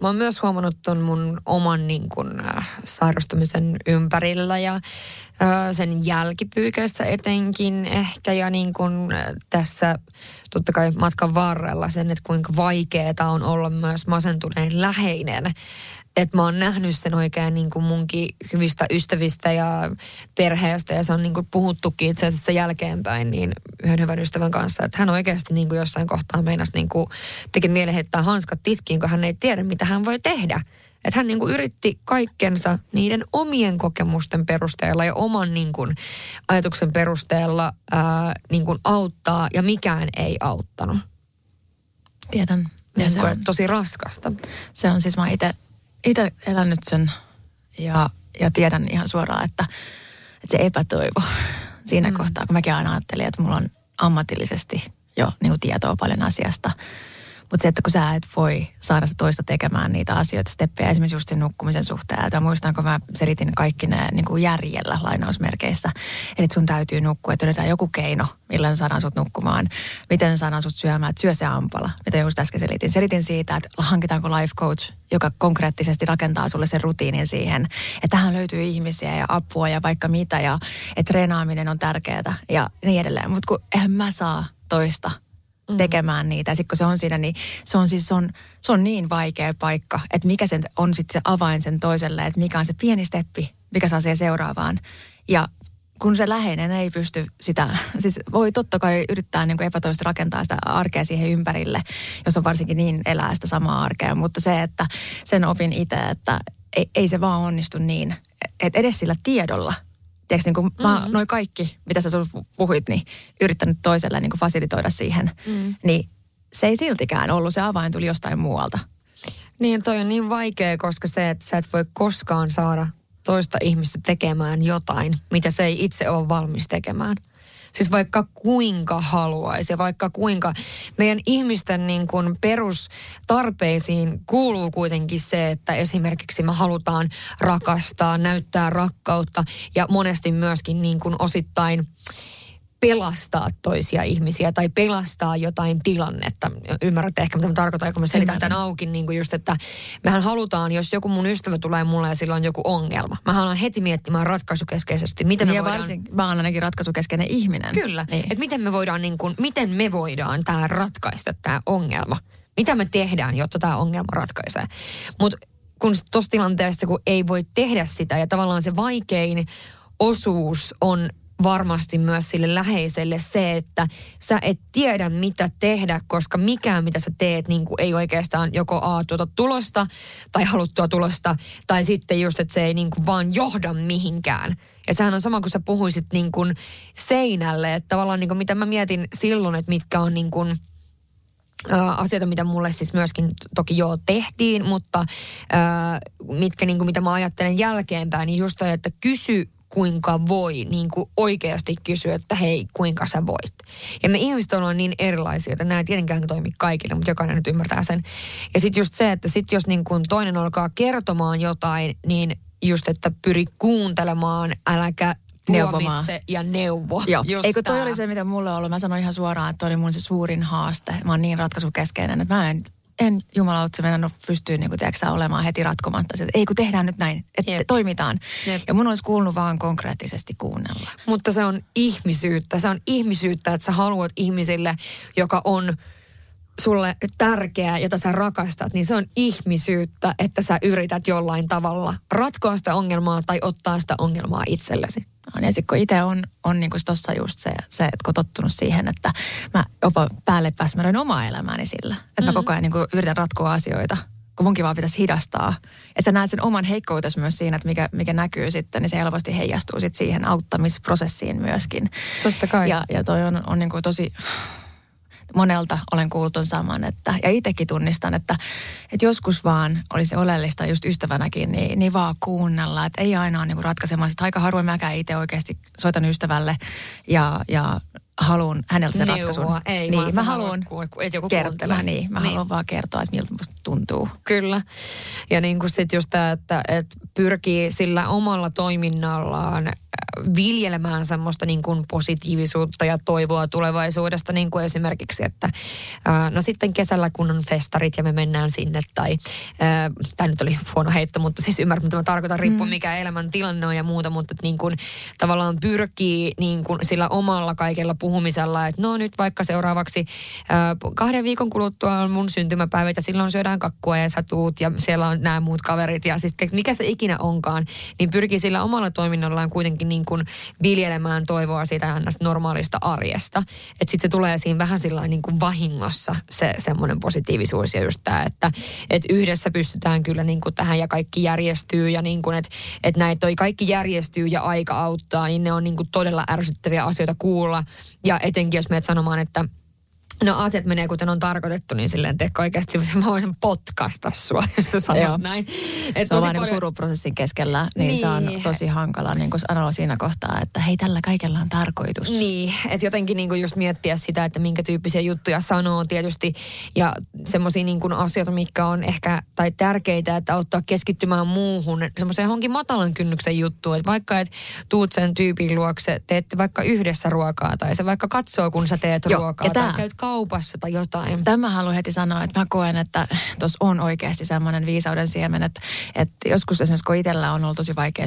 Mä oon myös huomannut ton mun oman niin kun, äh, sairastumisen ympärillä ja äh, sen jälkipyykäistä etenkin ehkä ja niin kun, äh, tässä totta kai matkan varrella sen, että kuinka vaikeeta on olla myös masentuneen läheinen. Että mä oon nähnyt sen oikein niin kuin munkin hyvistä ystävistä ja perheestä ja se on niin kuin puhuttukin itse asiassa jälkeenpäin niin yhden hyvän ystävän kanssa, että hän oikeasti niin kuin jossain kohtaa meinasi niin kuin teki mielen heittää hanskat tiskiin, kun hän ei tiedä, mitä hän voi tehdä. Että hän niin kuin yritti kaikkensa niiden omien kokemusten perusteella ja oman niin kuin ajatuksen perusteella ää, niin kuin auttaa ja mikään ei auttanut. Tiedän. Ja Niin se kuin, on, että tosi raskasta. se on siis, mä itse itse elänyt sen ja, ja tiedän ihan suoraan, että, että se epätoivo siinä mm. kohtaa, kun mäkin aina ajattelin, että mulla on ammatillisesti jo niin kuin tietoa paljon asiasta. Mutta se, että kun sä et voi saada sitä toista tekemään niitä asioita, steppejä, esimerkiksi just sen nukkumisen suhteen. Ja muistan, kun mä selitin kaikki ne niin kuin järjellä lainausmerkeissä. Eli sun täytyy nukkua, että löydetään joku keino, millä saadaan sut nukkumaan. Miten saadaan sut syömään, että syö se ampala, mitä just äsken selitin. Selitin siitä, että hankitaanko life coach, joka konkreettisesti rakentaa sulle sen rutiinin siihen. Että tähän löytyy ihmisiä ja apua ja vaikka mitä ja että treenaaminen on tärkeää ja niin edelleen. Mutta kun eihän mä saa toista tekemään niitä. Ja sitten kun se on siinä, niin se on siis se on, se on niin vaikea paikka, että mikä sen on sitten se avain sen toiselle, että mikä on se pieni steppi, mikä saa siihen seuraavaan. Ja kun se läheinen ei pysty sitä, siis voi totta kai yrittää niin epätoista rakentaa sitä arkea siihen ympärille, jos on varsinkin niin elää sitä samaa arkea, mutta se, että sen opin itse, että ei, ei se vaan onnistu niin, että edes sillä tiedolla, tiedätkö, niin kuin mä, Mm-hmm. noi kaikki, mitä sä sun puhuit, niin yrittänyt toiselle niin kuin fasilitoida siihen, mm. niin se ei siltikään ollut, se avain tuli jostain muualta. Niin, toi on niin vaikea, koska se, että sä et voi koskaan saada toista ihmistä tekemään jotain, mitä se ei itse ole valmis tekemään. Siis vaikka kuinka haluaisi vaikka kuinka meidän ihmisten niin kuin perustarpeisiin kuuluu kuitenkin se, että esimerkiksi me halutaan rakastaa, näyttää rakkautta ja monesti myöskin niin kuin osittain pelastaa toisia ihmisiä tai pelastaa jotain tilannetta. Ymmärrätte ehkä, mitä mä tarkoitan, kun mä selitän Ymmärrän. tämän auki, niin kuin just, että mehän halutaan, jos joku mun ystävä tulee mulle ja sillä on joku ongelma, mä haluan heti miettimään ratkaisukeskeisesti, miten me ja voidaan... varsin, mä oon ainakin ratkaisukeskeinen ihminen. Kyllä, Niin. että miten me voidaan, niin kuin, miten me voidaan tämä ratkaista, tämä ongelma. Mitä me tehdään, jotta tämä ongelma ratkaisee. Mutta kun tuossa tilanteessa, kun ei voi tehdä sitä ja tavallaan se vaikein osuus on varmasti myös sille läheiselle se, että sä et tiedä mitä tehdä, koska mikään mitä sä teet niin kuin ei oikeastaan joko A tuota tulosta tai haluttua tulosta tai sitten just, että se ei niin kuin vaan johda mihinkään. Ja sehän on sama kuin sä puhuisit niin kuin seinälle, että tavallaan niin kuin mitä mä mietin silloin, että mitkä on niin kuin asioita, mitä mulle siis myöskin toki jo tehtiin, mutta mitkä niin kuin, mitä mä ajattelen jälkeenpäin, niin just toi, että kysy kuinka voi, niin kuin oikeasti kysyä, että hei, kuinka sä voit. Ja me ihmiset ollaan niin erilaisia, että nämä ei tietenkään toimi kaikille, mutta jokainen nyt ymmärtää sen. Ja sitten just se, että sit jos niin kuin toinen alkaa kertomaan jotain, niin just, että pyri kuuntelemaan, äläkä Neuvomaan. ja neuvo. Joo, eikö toi tää. oli se, mitä mulle on ollut. Mä sanoin ihan suoraan, että toi oli mun se suurin haaste. Mä oon niin ratkaisukeskeinen, että mä en, en jumalautse mennä pystyy niin kuin, olemaan heti ratkomatta. Se, että ei kun tehdään nyt näin, että Jep. toimitaan. Jep. Ja mun olisi kuulunut vaan konkreettisesti kuunnella. Mutta se on ihmisyyttä. Se on ihmisyyttä, että sä haluat ihmisille, joka on sulle tärkeää, jota sä rakastat, niin se on ihmisyyttä, että sä yrität jollain tavalla ratkoa sitä ongelmaa tai ottaa sitä ongelmaa itsellesi. On. Ja sitten kun itse on, on niin kuin tossa just se, se, että kun tottunut siihen, että mä jopa päälle pääsmäröin omaa elämääni sillä. Että mä koko ajan niin kuin yritän ratkoa asioita, kun munkin vaan pitäisi hidastaa. Että sä näet sen oman heikkoutesi myös siinä, että mikä, mikä näkyy sitten, niin se helposti heijastuu sitten siihen auttamisprosessiin myöskin. Totta kai. Ja, ja toi on, on niin kuin tosi, monelta olen kuullut saman, että, ja itsekin tunnistan, että, että joskus vaan olisi oleellista just ystävänäkin, niin, niin vaan kuunnella, että ei aina ole niin ratkaisemaan. Sitten aika harvoin mäkään itse oikeasti soitan ystävälle ja, ja haluan häneltä sen Neuvoa, ratkaisun. ei, niin, vaan mä haluan kertoa, niin, mä Niin. haluan vaan kertoa, että miltä musta tuntuu. Kyllä. Ja niin kuin sitten just tämä, että, että pyrkii sillä omalla toiminnallaan viljelemään semmoista niin kuin positiivisuutta ja toivoa tulevaisuudesta, niin kuin esimerkiksi, että ää, no sitten kesällä kun on festarit ja me mennään sinne tai, tämä nyt oli huono heitto, mutta siis ymmärrän, mitä mä tarkoitan, riippuu mm. mikä elämän tilanne on ja muuta, mutta niin kuin tavallaan pyrkii niin kuin sillä omalla kaikella puhumisella, että no nyt vaikka seuraavaksi ää, kahden viikon kuluttua on mun syntymäpäivät ja silloin syödään kakkua ja sä tuut ja siellä on nämä muut kaverit ja siis mikä se ikinä onkaan, niin pyrkii sillä omalla toiminnallaan kuitenkin niin kuin viljelemään toivoa siitä normaalista arjesta. Että sitten se tulee siinä vähän sillä niin kuin vahingossa se semmoinen positiivisuus ja just tämä, että et yhdessä pystytään kyllä niin kuin tähän ja kaikki järjestyy ja niin kuin, että et näitä toi kaikki järjestyy ja aika auttaa, niin ne on niin kuin todella ärsyttäviä asioita kuulla. Ja etenkin jos menet sanomaan, että No asiat menee kuten on tarkoitettu, niin silleen teekö oikeasti mä voisin potkasta sua, jos sä sanot Joo. näin. Et Se on vaan niin paljon- suruprosessin keskellä, niin, niin, se on Niin. tosi hankala niin kuin sanoa siinä kohtaa, että hei, tällä kaikella on tarkoitus. Niin, että jotenkin niinku just miettiä sitä, että minkä tyyppisiä juttuja sanoo tietysti. Ja semmoisia niinku asioita, mitkä on ehkä tai tärkeitä, että auttaa keskittymään muuhun. Semmoiseen johonkin matalan kynnyksen juttuun. Että vaikka et tuut sen tyypin luokse, teette vaikka yhdessä ruokaa. Tai se vaikka katsoo, kun sä teet Joo, ruokaa. ja Tai tää- käyt kaupassa tai jotain. Tämä mä haluan heti sanoa, että mä koen, että tuossa on oikeasti semmoinen viisauden siemen, että, että joskus esimerkiksi kun itsellä on ollut tosi vaikea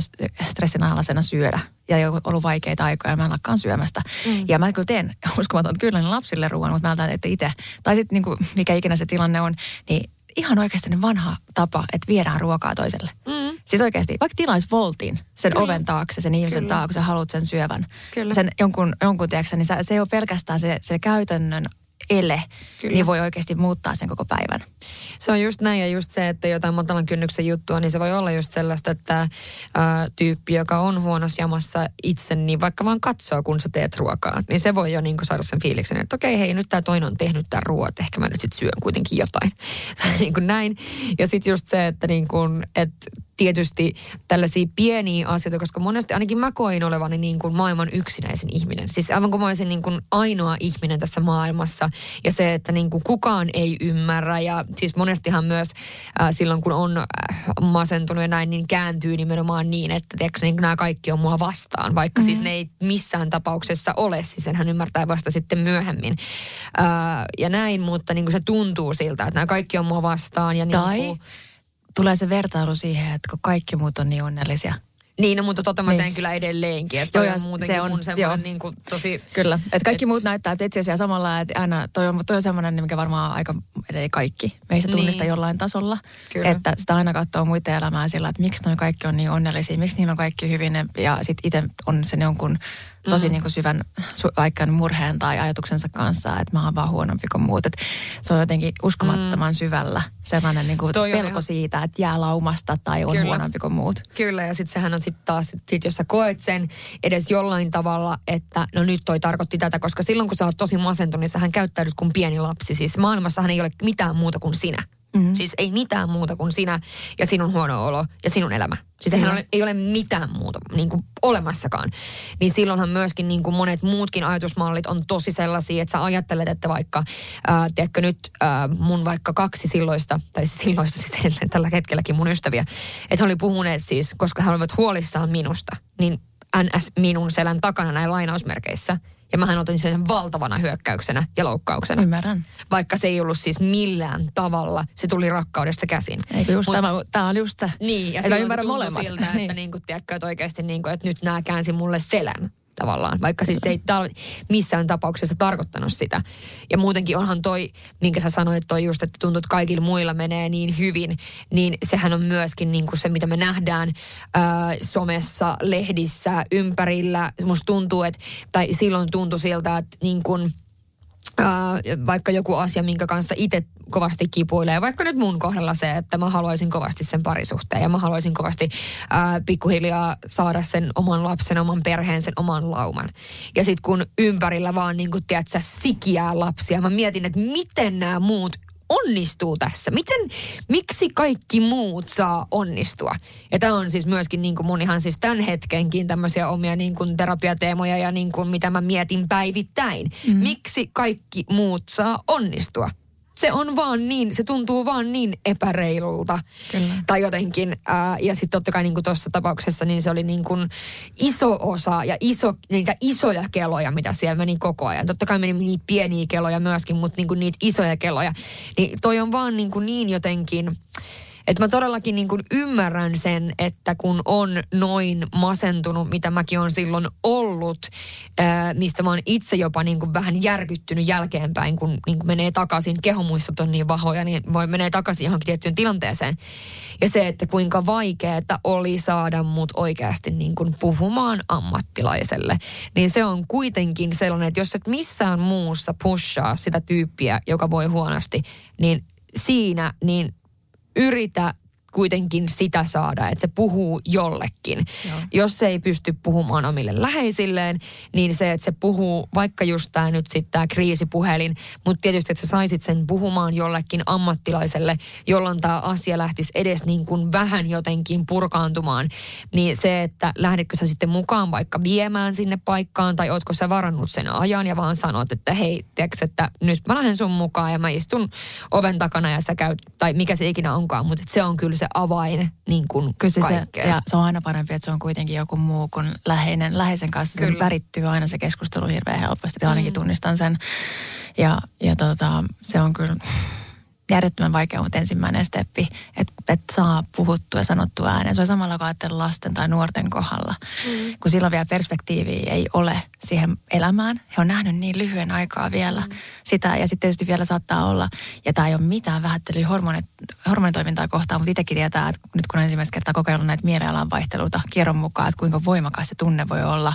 stressin alaisena syödä ja jo ollut vaikeita aikoja, mä lakkaan syömästä. Mm. Ja mä kyllä teen uskomaton kyllä niin lapsille ruoan, mutta mä otan, että itse, tai sitten niin mikä ikinä se tilanne on, niin ihan oikeasti ne vanha tapa, että viedään ruokaa toiselle. Mm. Siis oikeasti, vaikka tilaisi voltin sen Kyllä. oven taakse, sen ihmisen Kyllä. taakse, kun sä haluat sen syövän. Kyllä. Sen jonkun, jonkun tiedätkö, niin sä, se ei ole pelkästään se, se käytännön ele, Kyllä. niin voi oikeasti muuttaa sen koko päivän. Se on just näin ja just se, että jotain matalan kynnyksen juttua, niin se voi olla just sellaista, että ää, tyyppi, joka on huonossa jamassa itse, niin vaikka vaan katsoo, kun sä teet ruokaa, niin se voi jo niin kuin saada sen fiiliksen, että okei, hei, nyt tämä toinen on tehnyt tämän ruoat, ehkä mä nyt sitten syön kuitenkin jotain. Tai niin kuin näin. Ja sitten just se, että niin kuin, että tietysti tällaisia pieniä asioita, koska monesti ainakin mä koin olevani niin kuin maailman yksinäisin ihminen. Siis aivan kuin mä olisin niin kuin ainoa ihminen tässä maailmassa ja se, että niin kuin kukaan ei ymmärrä ja siis monestihan myös äh, silloin kun on äh, masentunut ja näin, niin kääntyy nimenomaan niin, että tiedätkö, niin nämä kaikki on mua vastaan, vaikka mm-hmm. siis ne ei missään tapauksessa ole, siis senhän ymmärtää vasta sitten myöhemmin. Äh, ja näin, mutta niin kuin se tuntuu siltä, että nämä kaikki on mua vastaan ja niin Tai kuin, tulee se vertailu siihen, että kun kaikki muut on niin onnellisia. Niin, no, mutta tota mä Niin. teen kyllä edelleenkin. Että Joo, on se on- mun joo. niin kuin tosi... Kyllä. Että kaikki Et- muut näyttää että itse asiassa samalla, että aina toi on, toi on semmoinen, mikä varmaan aika, ei kaikki, meistä Niin. tunnista jollain tasolla. Kyllä. Että sitä aina katsoo muiden elämää sillä, että miksi noin kaikki on niin onnellisia, miksi niillä on kaikki hyvin ja sitten itse on sen jonkun tosi Mm. niin kuin syvän su, vaikka murheen tai ajatuksensa kanssa, että mä oon vaan huonompi kuin muut. Et se on jotenkin uskomattoman syvällä sellainen niin kuin Mm. Toi on pelko ihan- siitä, että jää laumasta tai on Kyllä. huonompi kuin muut. Kyllä, ja sitten sehän on sitten taas, sit, sit, jos sä koet sen edes jollain tavalla, että no nyt toi tarkoitti tätä, koska silloin kun sä oot tosi masentunut, niin sähän käyttäydyt kuin pieni lapsi. Siis maailmassahan ei ole mitään muuta kuin sinä. Mm-hmm. Siis ei mitään muuta kuin sinä ja sinun huono olo ja sinun elämä. Siis eihän ole, ei ole mitään muuta niin kuin olemassakaan. Niin silloinhan myöskin niin kuin monet muutkin ajatusmallit on tosi sellaisia, että sä ajattelet, että vaikka, ää, tiedätkö nyt ää, mun vaikka kaksi silloista, tai siis silloista siis edelleen tällä hetkelläkin mun ystäviä, että he oli puhuneet siis, koska he olivat huolissaan minusta, niin NS minun selän takana näin lainausmerkeissä. Ja mähän otin sen valtavana hyökkäyksenä ja loukkauksena. Ymmärrän. Vaikka se ei ollut siis millään tavalla, se tuli rakkaudesta käsin. Eikö just Mut- tämä, tämä on just se. niin, ja mä silloin se ymmärrän molemmat. siltä, että, Niin. niin kuin, tiedätkö, että oikeasti niin kuin, että nyt nämä käänsi mulle selän tavallaan. Vaikka siis ei tar- missään tapauksessa tarkoittanut sitä. Ja muutenkin onhan toi, minkä sä sanoit toi just, että tuntuu, että kaikilla muilla menee niin hyvin, niin sehän on myöskin niin kuin se, mitä me nähdään ää, somessa, lehdissä, ympärillä. Musta tuntuu, että, tai silloin tuntui siltä, että niin kuin, ää, vaikka joku asia, minkä kanssa itse kovasti kipuilee, vaikka nyt mun kohdalla se, että mä haluaisin kovasti sen parisuhteen ja mä haluaisin kovasti ää, pikkuhiljaa saada sen oman lapsen, oman perheen, sen oman lauman. Ja sitten kun ympärillä vaan niin kuin, tiedät sä, sikiää lapsia, mä mietin, että miten nämä muut onnistuu tässä? Miten, miksi kaikki muut saa onnistua? Ja tämä on siis myöskin niin kuin mun ihan siis tämän hetkenkin tämmöisiä omia niin kuin terapiateemoja ja niin kuin mitä mä mietin päivittäin. Mm. Miksi kaikki muut saa onnistua? Se on vaan niin, se tuntuu vaan niin epäreilulta. Kyllä. Tai jotenkin, ää, ja sitten totta kai niin kuin tuossa tapauksessa, niin se oli niin kuin iso osa ja iso, niitä isoja keloja, mitä siellä meni koko ajan. Totta kai meni niitä pieniä keloja myöskin, mutta niin kuin niitä isoja keloja. Niin toi on vaan niin, kuin niin jotenkin, että mä todellakin niin kuin ymmärrän sen, että kun on noin masentunut, mitä mäkin on silloin ollut, ää, mistä mä oon itse jopa niin kuin vähän järkyttynyt jälkeenpäin, kun niin kuin menee takaisin, kehomuistot on niin vahoja, niin voi menee takaisin johonkin tiettyyn tilanteeseen. Ja se, että kuinka vaikeaa oli saada mut oikeasti niin kuin puhumaan ammattilaiselle, niin se on kuitenkin sellainen, että jos et missään muussa pushaa sitä tyyppiä, joka voi huonosti, niin siinä niin yritä kuitenkin sitä saada, että se puhuu jollekin. Joo. Jos se ei pysty puhumaan omille läheisilleen, niin se, että se puhuu, vaikka just tämä nyt sitten tämä kriisipuhelin, mutta tietysti, että sä saisit sen puhumaan jollekin ammattilaiselle, jolloin tämä asia lähtisi edes niin kuin vähän jotenkin purkaantumaan, niin se, että lähdetkö sä sitten mukaan vaikka viemään sinne paikkaan, tai ootko sä varannut sen ajan ja vaan sanot, että hei, tiedätkö, että nyt mä lähden sun mukaan ja mä istun oven takana ja sä käyt, tai mikä se ikinä onkaan, mutta se on kyllä se avain niin kuin Kyllä se, se, kaikkeen. ja se on aina parempi, että se on kuitenkin joku muu kuin läheinen. Läheisen kanssa se Kyllä. värittyy aina se keskustelu hirveän helposti. Ja ainakin tunnistan sen. Ja, ja tota, se on kyllä järjettömän vaikea, mutta ensimmäinen steppi, että et saa puhuttua ja sanottua ääneen. Se on samalla kuin lasten tai nuorten kohdalla. Mm. Kun silloin vielä perspektiiviä ei ole siihen elämään. He on nähnyt niin lyhyen aikaa vielä mm. sitä. Ja sitten tietysti vielä saattaa olla, ja tämä ei ole mitään vähättelyä hormonit, hormonitoimintaa kohtaan, mutta itsekin tietää, että nyt kun on ensimmäistä kertaa kokeillut näitä mielialan vaihteluita kierron mukaan, että kuinka voimakas se tunne voi olla,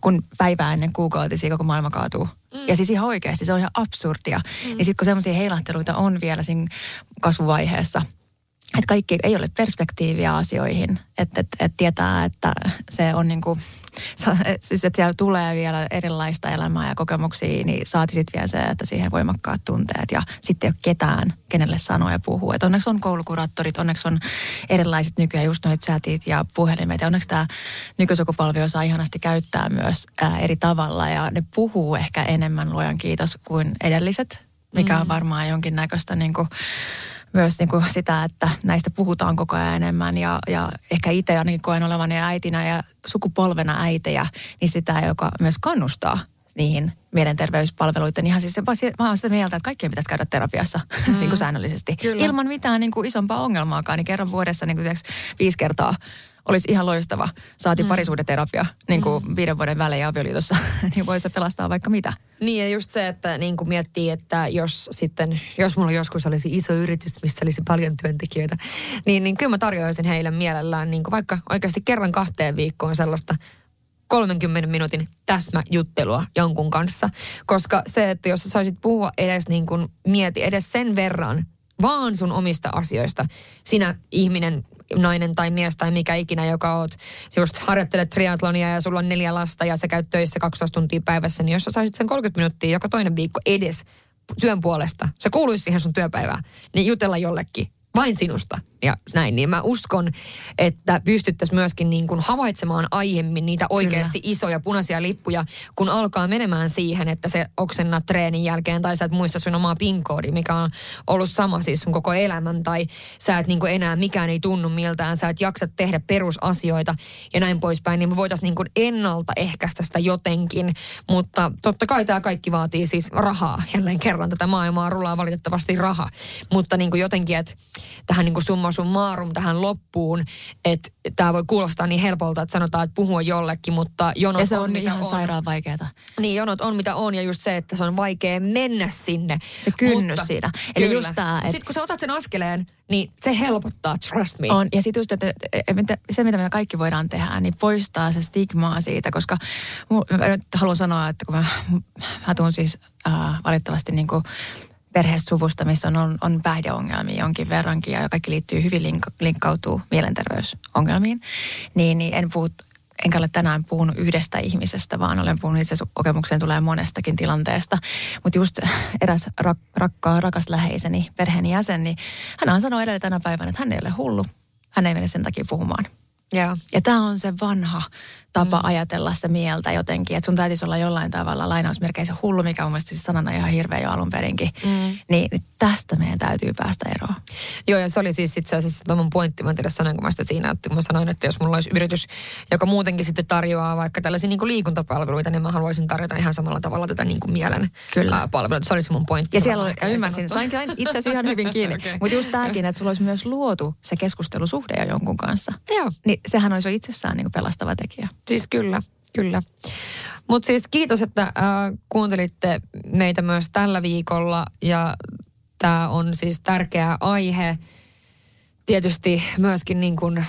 kun päivää ennen kuukautisia koko maailma kaatuu. Mm. Ja siis ihan oikeasti se on ihan absurdia. Mm. Niin sitten kun semmoisia heilahteluita on vielä siinä kasvuvaiheessa, että kaikki ei ole perspektiiviä asioihin, että et, et tietää, että se on niin kuin, siis että siellä tulee vielä erilaista elämää ja kokemuksia, niin saati sitten vielä se, että siihen voimakkaat tunteet. Ja sitten ei ole ketään, kenelle sanoa ja puhua. Että onneksi on koulukuraattorit, onneksi on erilaiset nykyään just noita chatit ja puhelimet. Ja onneksi tämä nykysukupolvi osaa ihanasti käyttää myös ää, eri tavalla. Ja ne puhuu ehkä enemmän luojan kiitos kuin edelliset, mikä on varmaan jonkinnäköistä niin kuin, myös niin kuin sitä, että näistä puhutaan koko ajan enemmän ja, ja ehkä itse ainakin koen olevani äitinä ja sukupolvena äitejä, niin sitä, joka myös kannustaa niihin mielenterveyspalveluiden. Ihan siis se, mä oon sitä mieltä, että kaikkien pitäisi käydä terapiassa mm. niin kuin säännöllisesti. Kyllä. Ilman mitään niin kuin isompaa ongelmaakaan, niin kerran vuodessa niin kuin viisi kertaa olisi ihan loistava. Saati mm. parisuudeterapia niin kuin mm. viiden vuoden välein avioliitossa, niin voi se pelastaa vaikka mitä. Niin ja just se, että niin kuin miettii, että jos sitten, jos mulla joskus olisi iso yritys, missä olisi paljon työntekijöitä, niin, niin kyllä mä tarjoaisin heille mielellään niin kuin vaikka oikeasti kerran kahteen viikkoon sellaista 30 minuutin täsmäjuttelua jonkun kanssa. Koska se, että jos sä saisit puhua edes niin kuin, mieti edes sen verran vaan sun omista asioista. Sinä ihminen, nainen tai mies tai mikä ikinä, joka oot. Just harjoittelet triatlonia ja sulla on neljä lasta ja sä käyt töissä 12 tuntia päivässä, niin jos sä saisit sen 30 minuuttia joka toinen viikko edes työn puolesta, se kuuluisi siihen sun työpäivään, niin jutella jollekin vain sinusta ja näin. Niin mä uskon, että pystyttäisiin myöskin niin kuin havaitsemaan aiemmin niitä oikeasti Kyllä. isoja punaisia lippuja, kun alkaa menemään siihen, että se oksennat treenin jälkeen tai sä et muista sun omaa pin mikä on ollut sama siis sun koko elämän tai sä et niin kuin enää mikään ei tunnu miltään, sä et jaksa tehdä perusasioita ja näin poispäin, niin me voitaisiin niin kuin ennaltaehkäistä sitä jotenkin, mutta totta kai tämä kaikki vaatii siis rahaa. Jälleen kerran tätä maailmaa rullaa valitettavasti raha, mutta niin kuin jotenkin, että tähän niin kuin summa summarum tähän loppuun, että tämä voi kuulostaa niin helpolta, että sanotaan, että puhua jollekin, mutta jonot ja se on, on ihan on. sairaan vaikeaa. Niin, jonot on mitä on ja just se, että se on vaikea mennä sinne. Se kynnys mutta, siinä. Eli kyllä. just tämä, että... Sitten kun sä otat sen askeleen, niin se helpottaa, trust me. On, ja sitten just, että se mitä me kaikki voidaan tehdä, niin poistaa se stigmaa siitä, koska mä nyt haluan sanoa, että kun mä, mä tuun siis äh, valitettavasti niin kuin perhesuvusta, missä on, on, on päihdeongelmia jonkin verrankin ja kaikki liittyy hyvin link, linkkautuu mielenterveysongelmiin, niin, niin en puhu enkä ole tänään puhunut yhdestä ihmisestä, vaan olen puhunut itse kokemukseen tulee monestakin tilanteesta. Mutta just eräs rak, rakkaan, rakas läheiseni, perheeni jäsen, niin hän sanoi edelleen tänä päivänä, että hän ei ole hullu. Hän ei mene sen takia puhumaan. Yeah. Ja tämä on se vanha tapa mm. ajatella sitä mieltä jotenkin, että sun täytyisi olla jollain tavalla lainausmerkeissä hullu, mikä on mielestäni siis sanana ihan hirveä jo alun perinkin. Mm. Niin tästä meidän täytyy päästä eroon. Joo, ja se oli siis itse asiassa tuo mun pointti, mä en tiedä sanonko mä sitä siinä, että kun mä sanoin, että jos mulla olisi yritys, joka muutenkin sitten tarjoaa vaikka tällaisia niin kuin liikuntapalveluita, niin mä haluaisin tarjota ihan samalla tavalla tätä niin kuin mielen Kyllä. palveluita. Se oli se mun pointti. Ja siellä oli, ja ymmärsin, sain itse asiassa ihan hyvin kiinni. okay. Mutta just tämäkin, että sulla olisi myös luotu se keskustelusuhde jo jonkun kanssa. Joo. Niin sehän olisi jo itsessään niin kuin pelastava tekijä. Siis kyllä, kyllä. Mutta siis kiitos, että äh, kuuntelitte meitä myös tällä viikolla ja tämä on siis tärkeä aihe. Tietysti myöskin niin kuin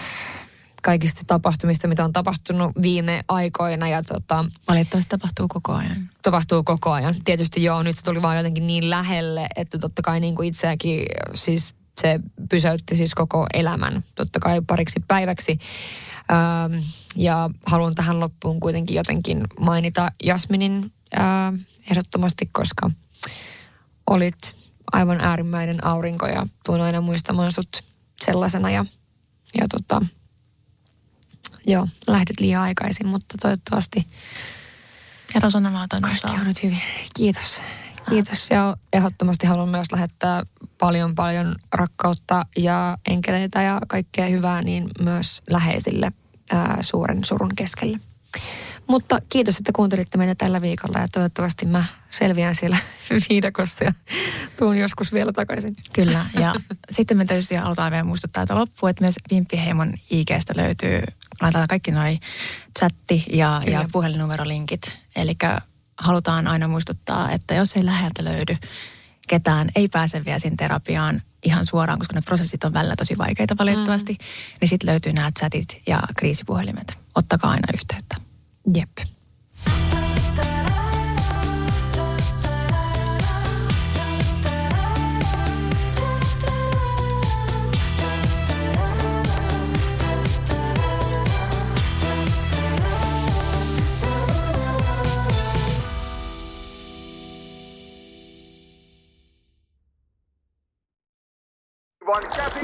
kaikista tapahtumista, mitä on tapahtunut viime aikoina. Ja tota, Valitettavasti tapahtuu koko ajan. Tapahtuu koko ajan. Tietysti joo, nyt se tuli vaan jotenkin niin lähelle, että totta kai niin kuin itseäkin siis se pysäytti siis koko elämän totta kai pariksi päiväksi. Ähm, ja haluan tähän loppuun kuitenkin jotenkin mainita Jasminin äh, ehdottomasti, koska olit aivan äärimmäinen aurinko ja tuun aina muistamaan sut sellaisena ja, ja tota, joo, lähdet liian aikaisin, mutta toivottavasti Kerro sanomaton Kaikki on nyt hyvin. Kiitos. Kiitos ja ehdottomasti haluan myös lähettää paljon paljon rakkautta ja enkeleitä ja kaikkea hyvää niin myös läheisille ää, suuren surun keskelle. Mutta kiitos, että kuuntelitte meitä tällä viikolla ja toivottavasti mä selviän siellä viidakossa ja tuun joskus vielä takaisin. Kyllä, ja sitten me tietysti halutaan vielä muistuttaa, että loppu, että myös Vimppiheimon IGstä löytyy, laitetaan kaikki noi chatti ja, ja puhelinnumerolinkit. Eli halutaan aina muistuttaa, että jos ei läheltä löydy ketään, ei pääse vielä siinä terapiaan ihan suoraan, koska ne prosessit on välillä tosi vaikeita valitettavasti, mm. niin sitten löytyy nämä chatit ja kriisipuhelimet. Ottakaa aina yhteyttä. Jep.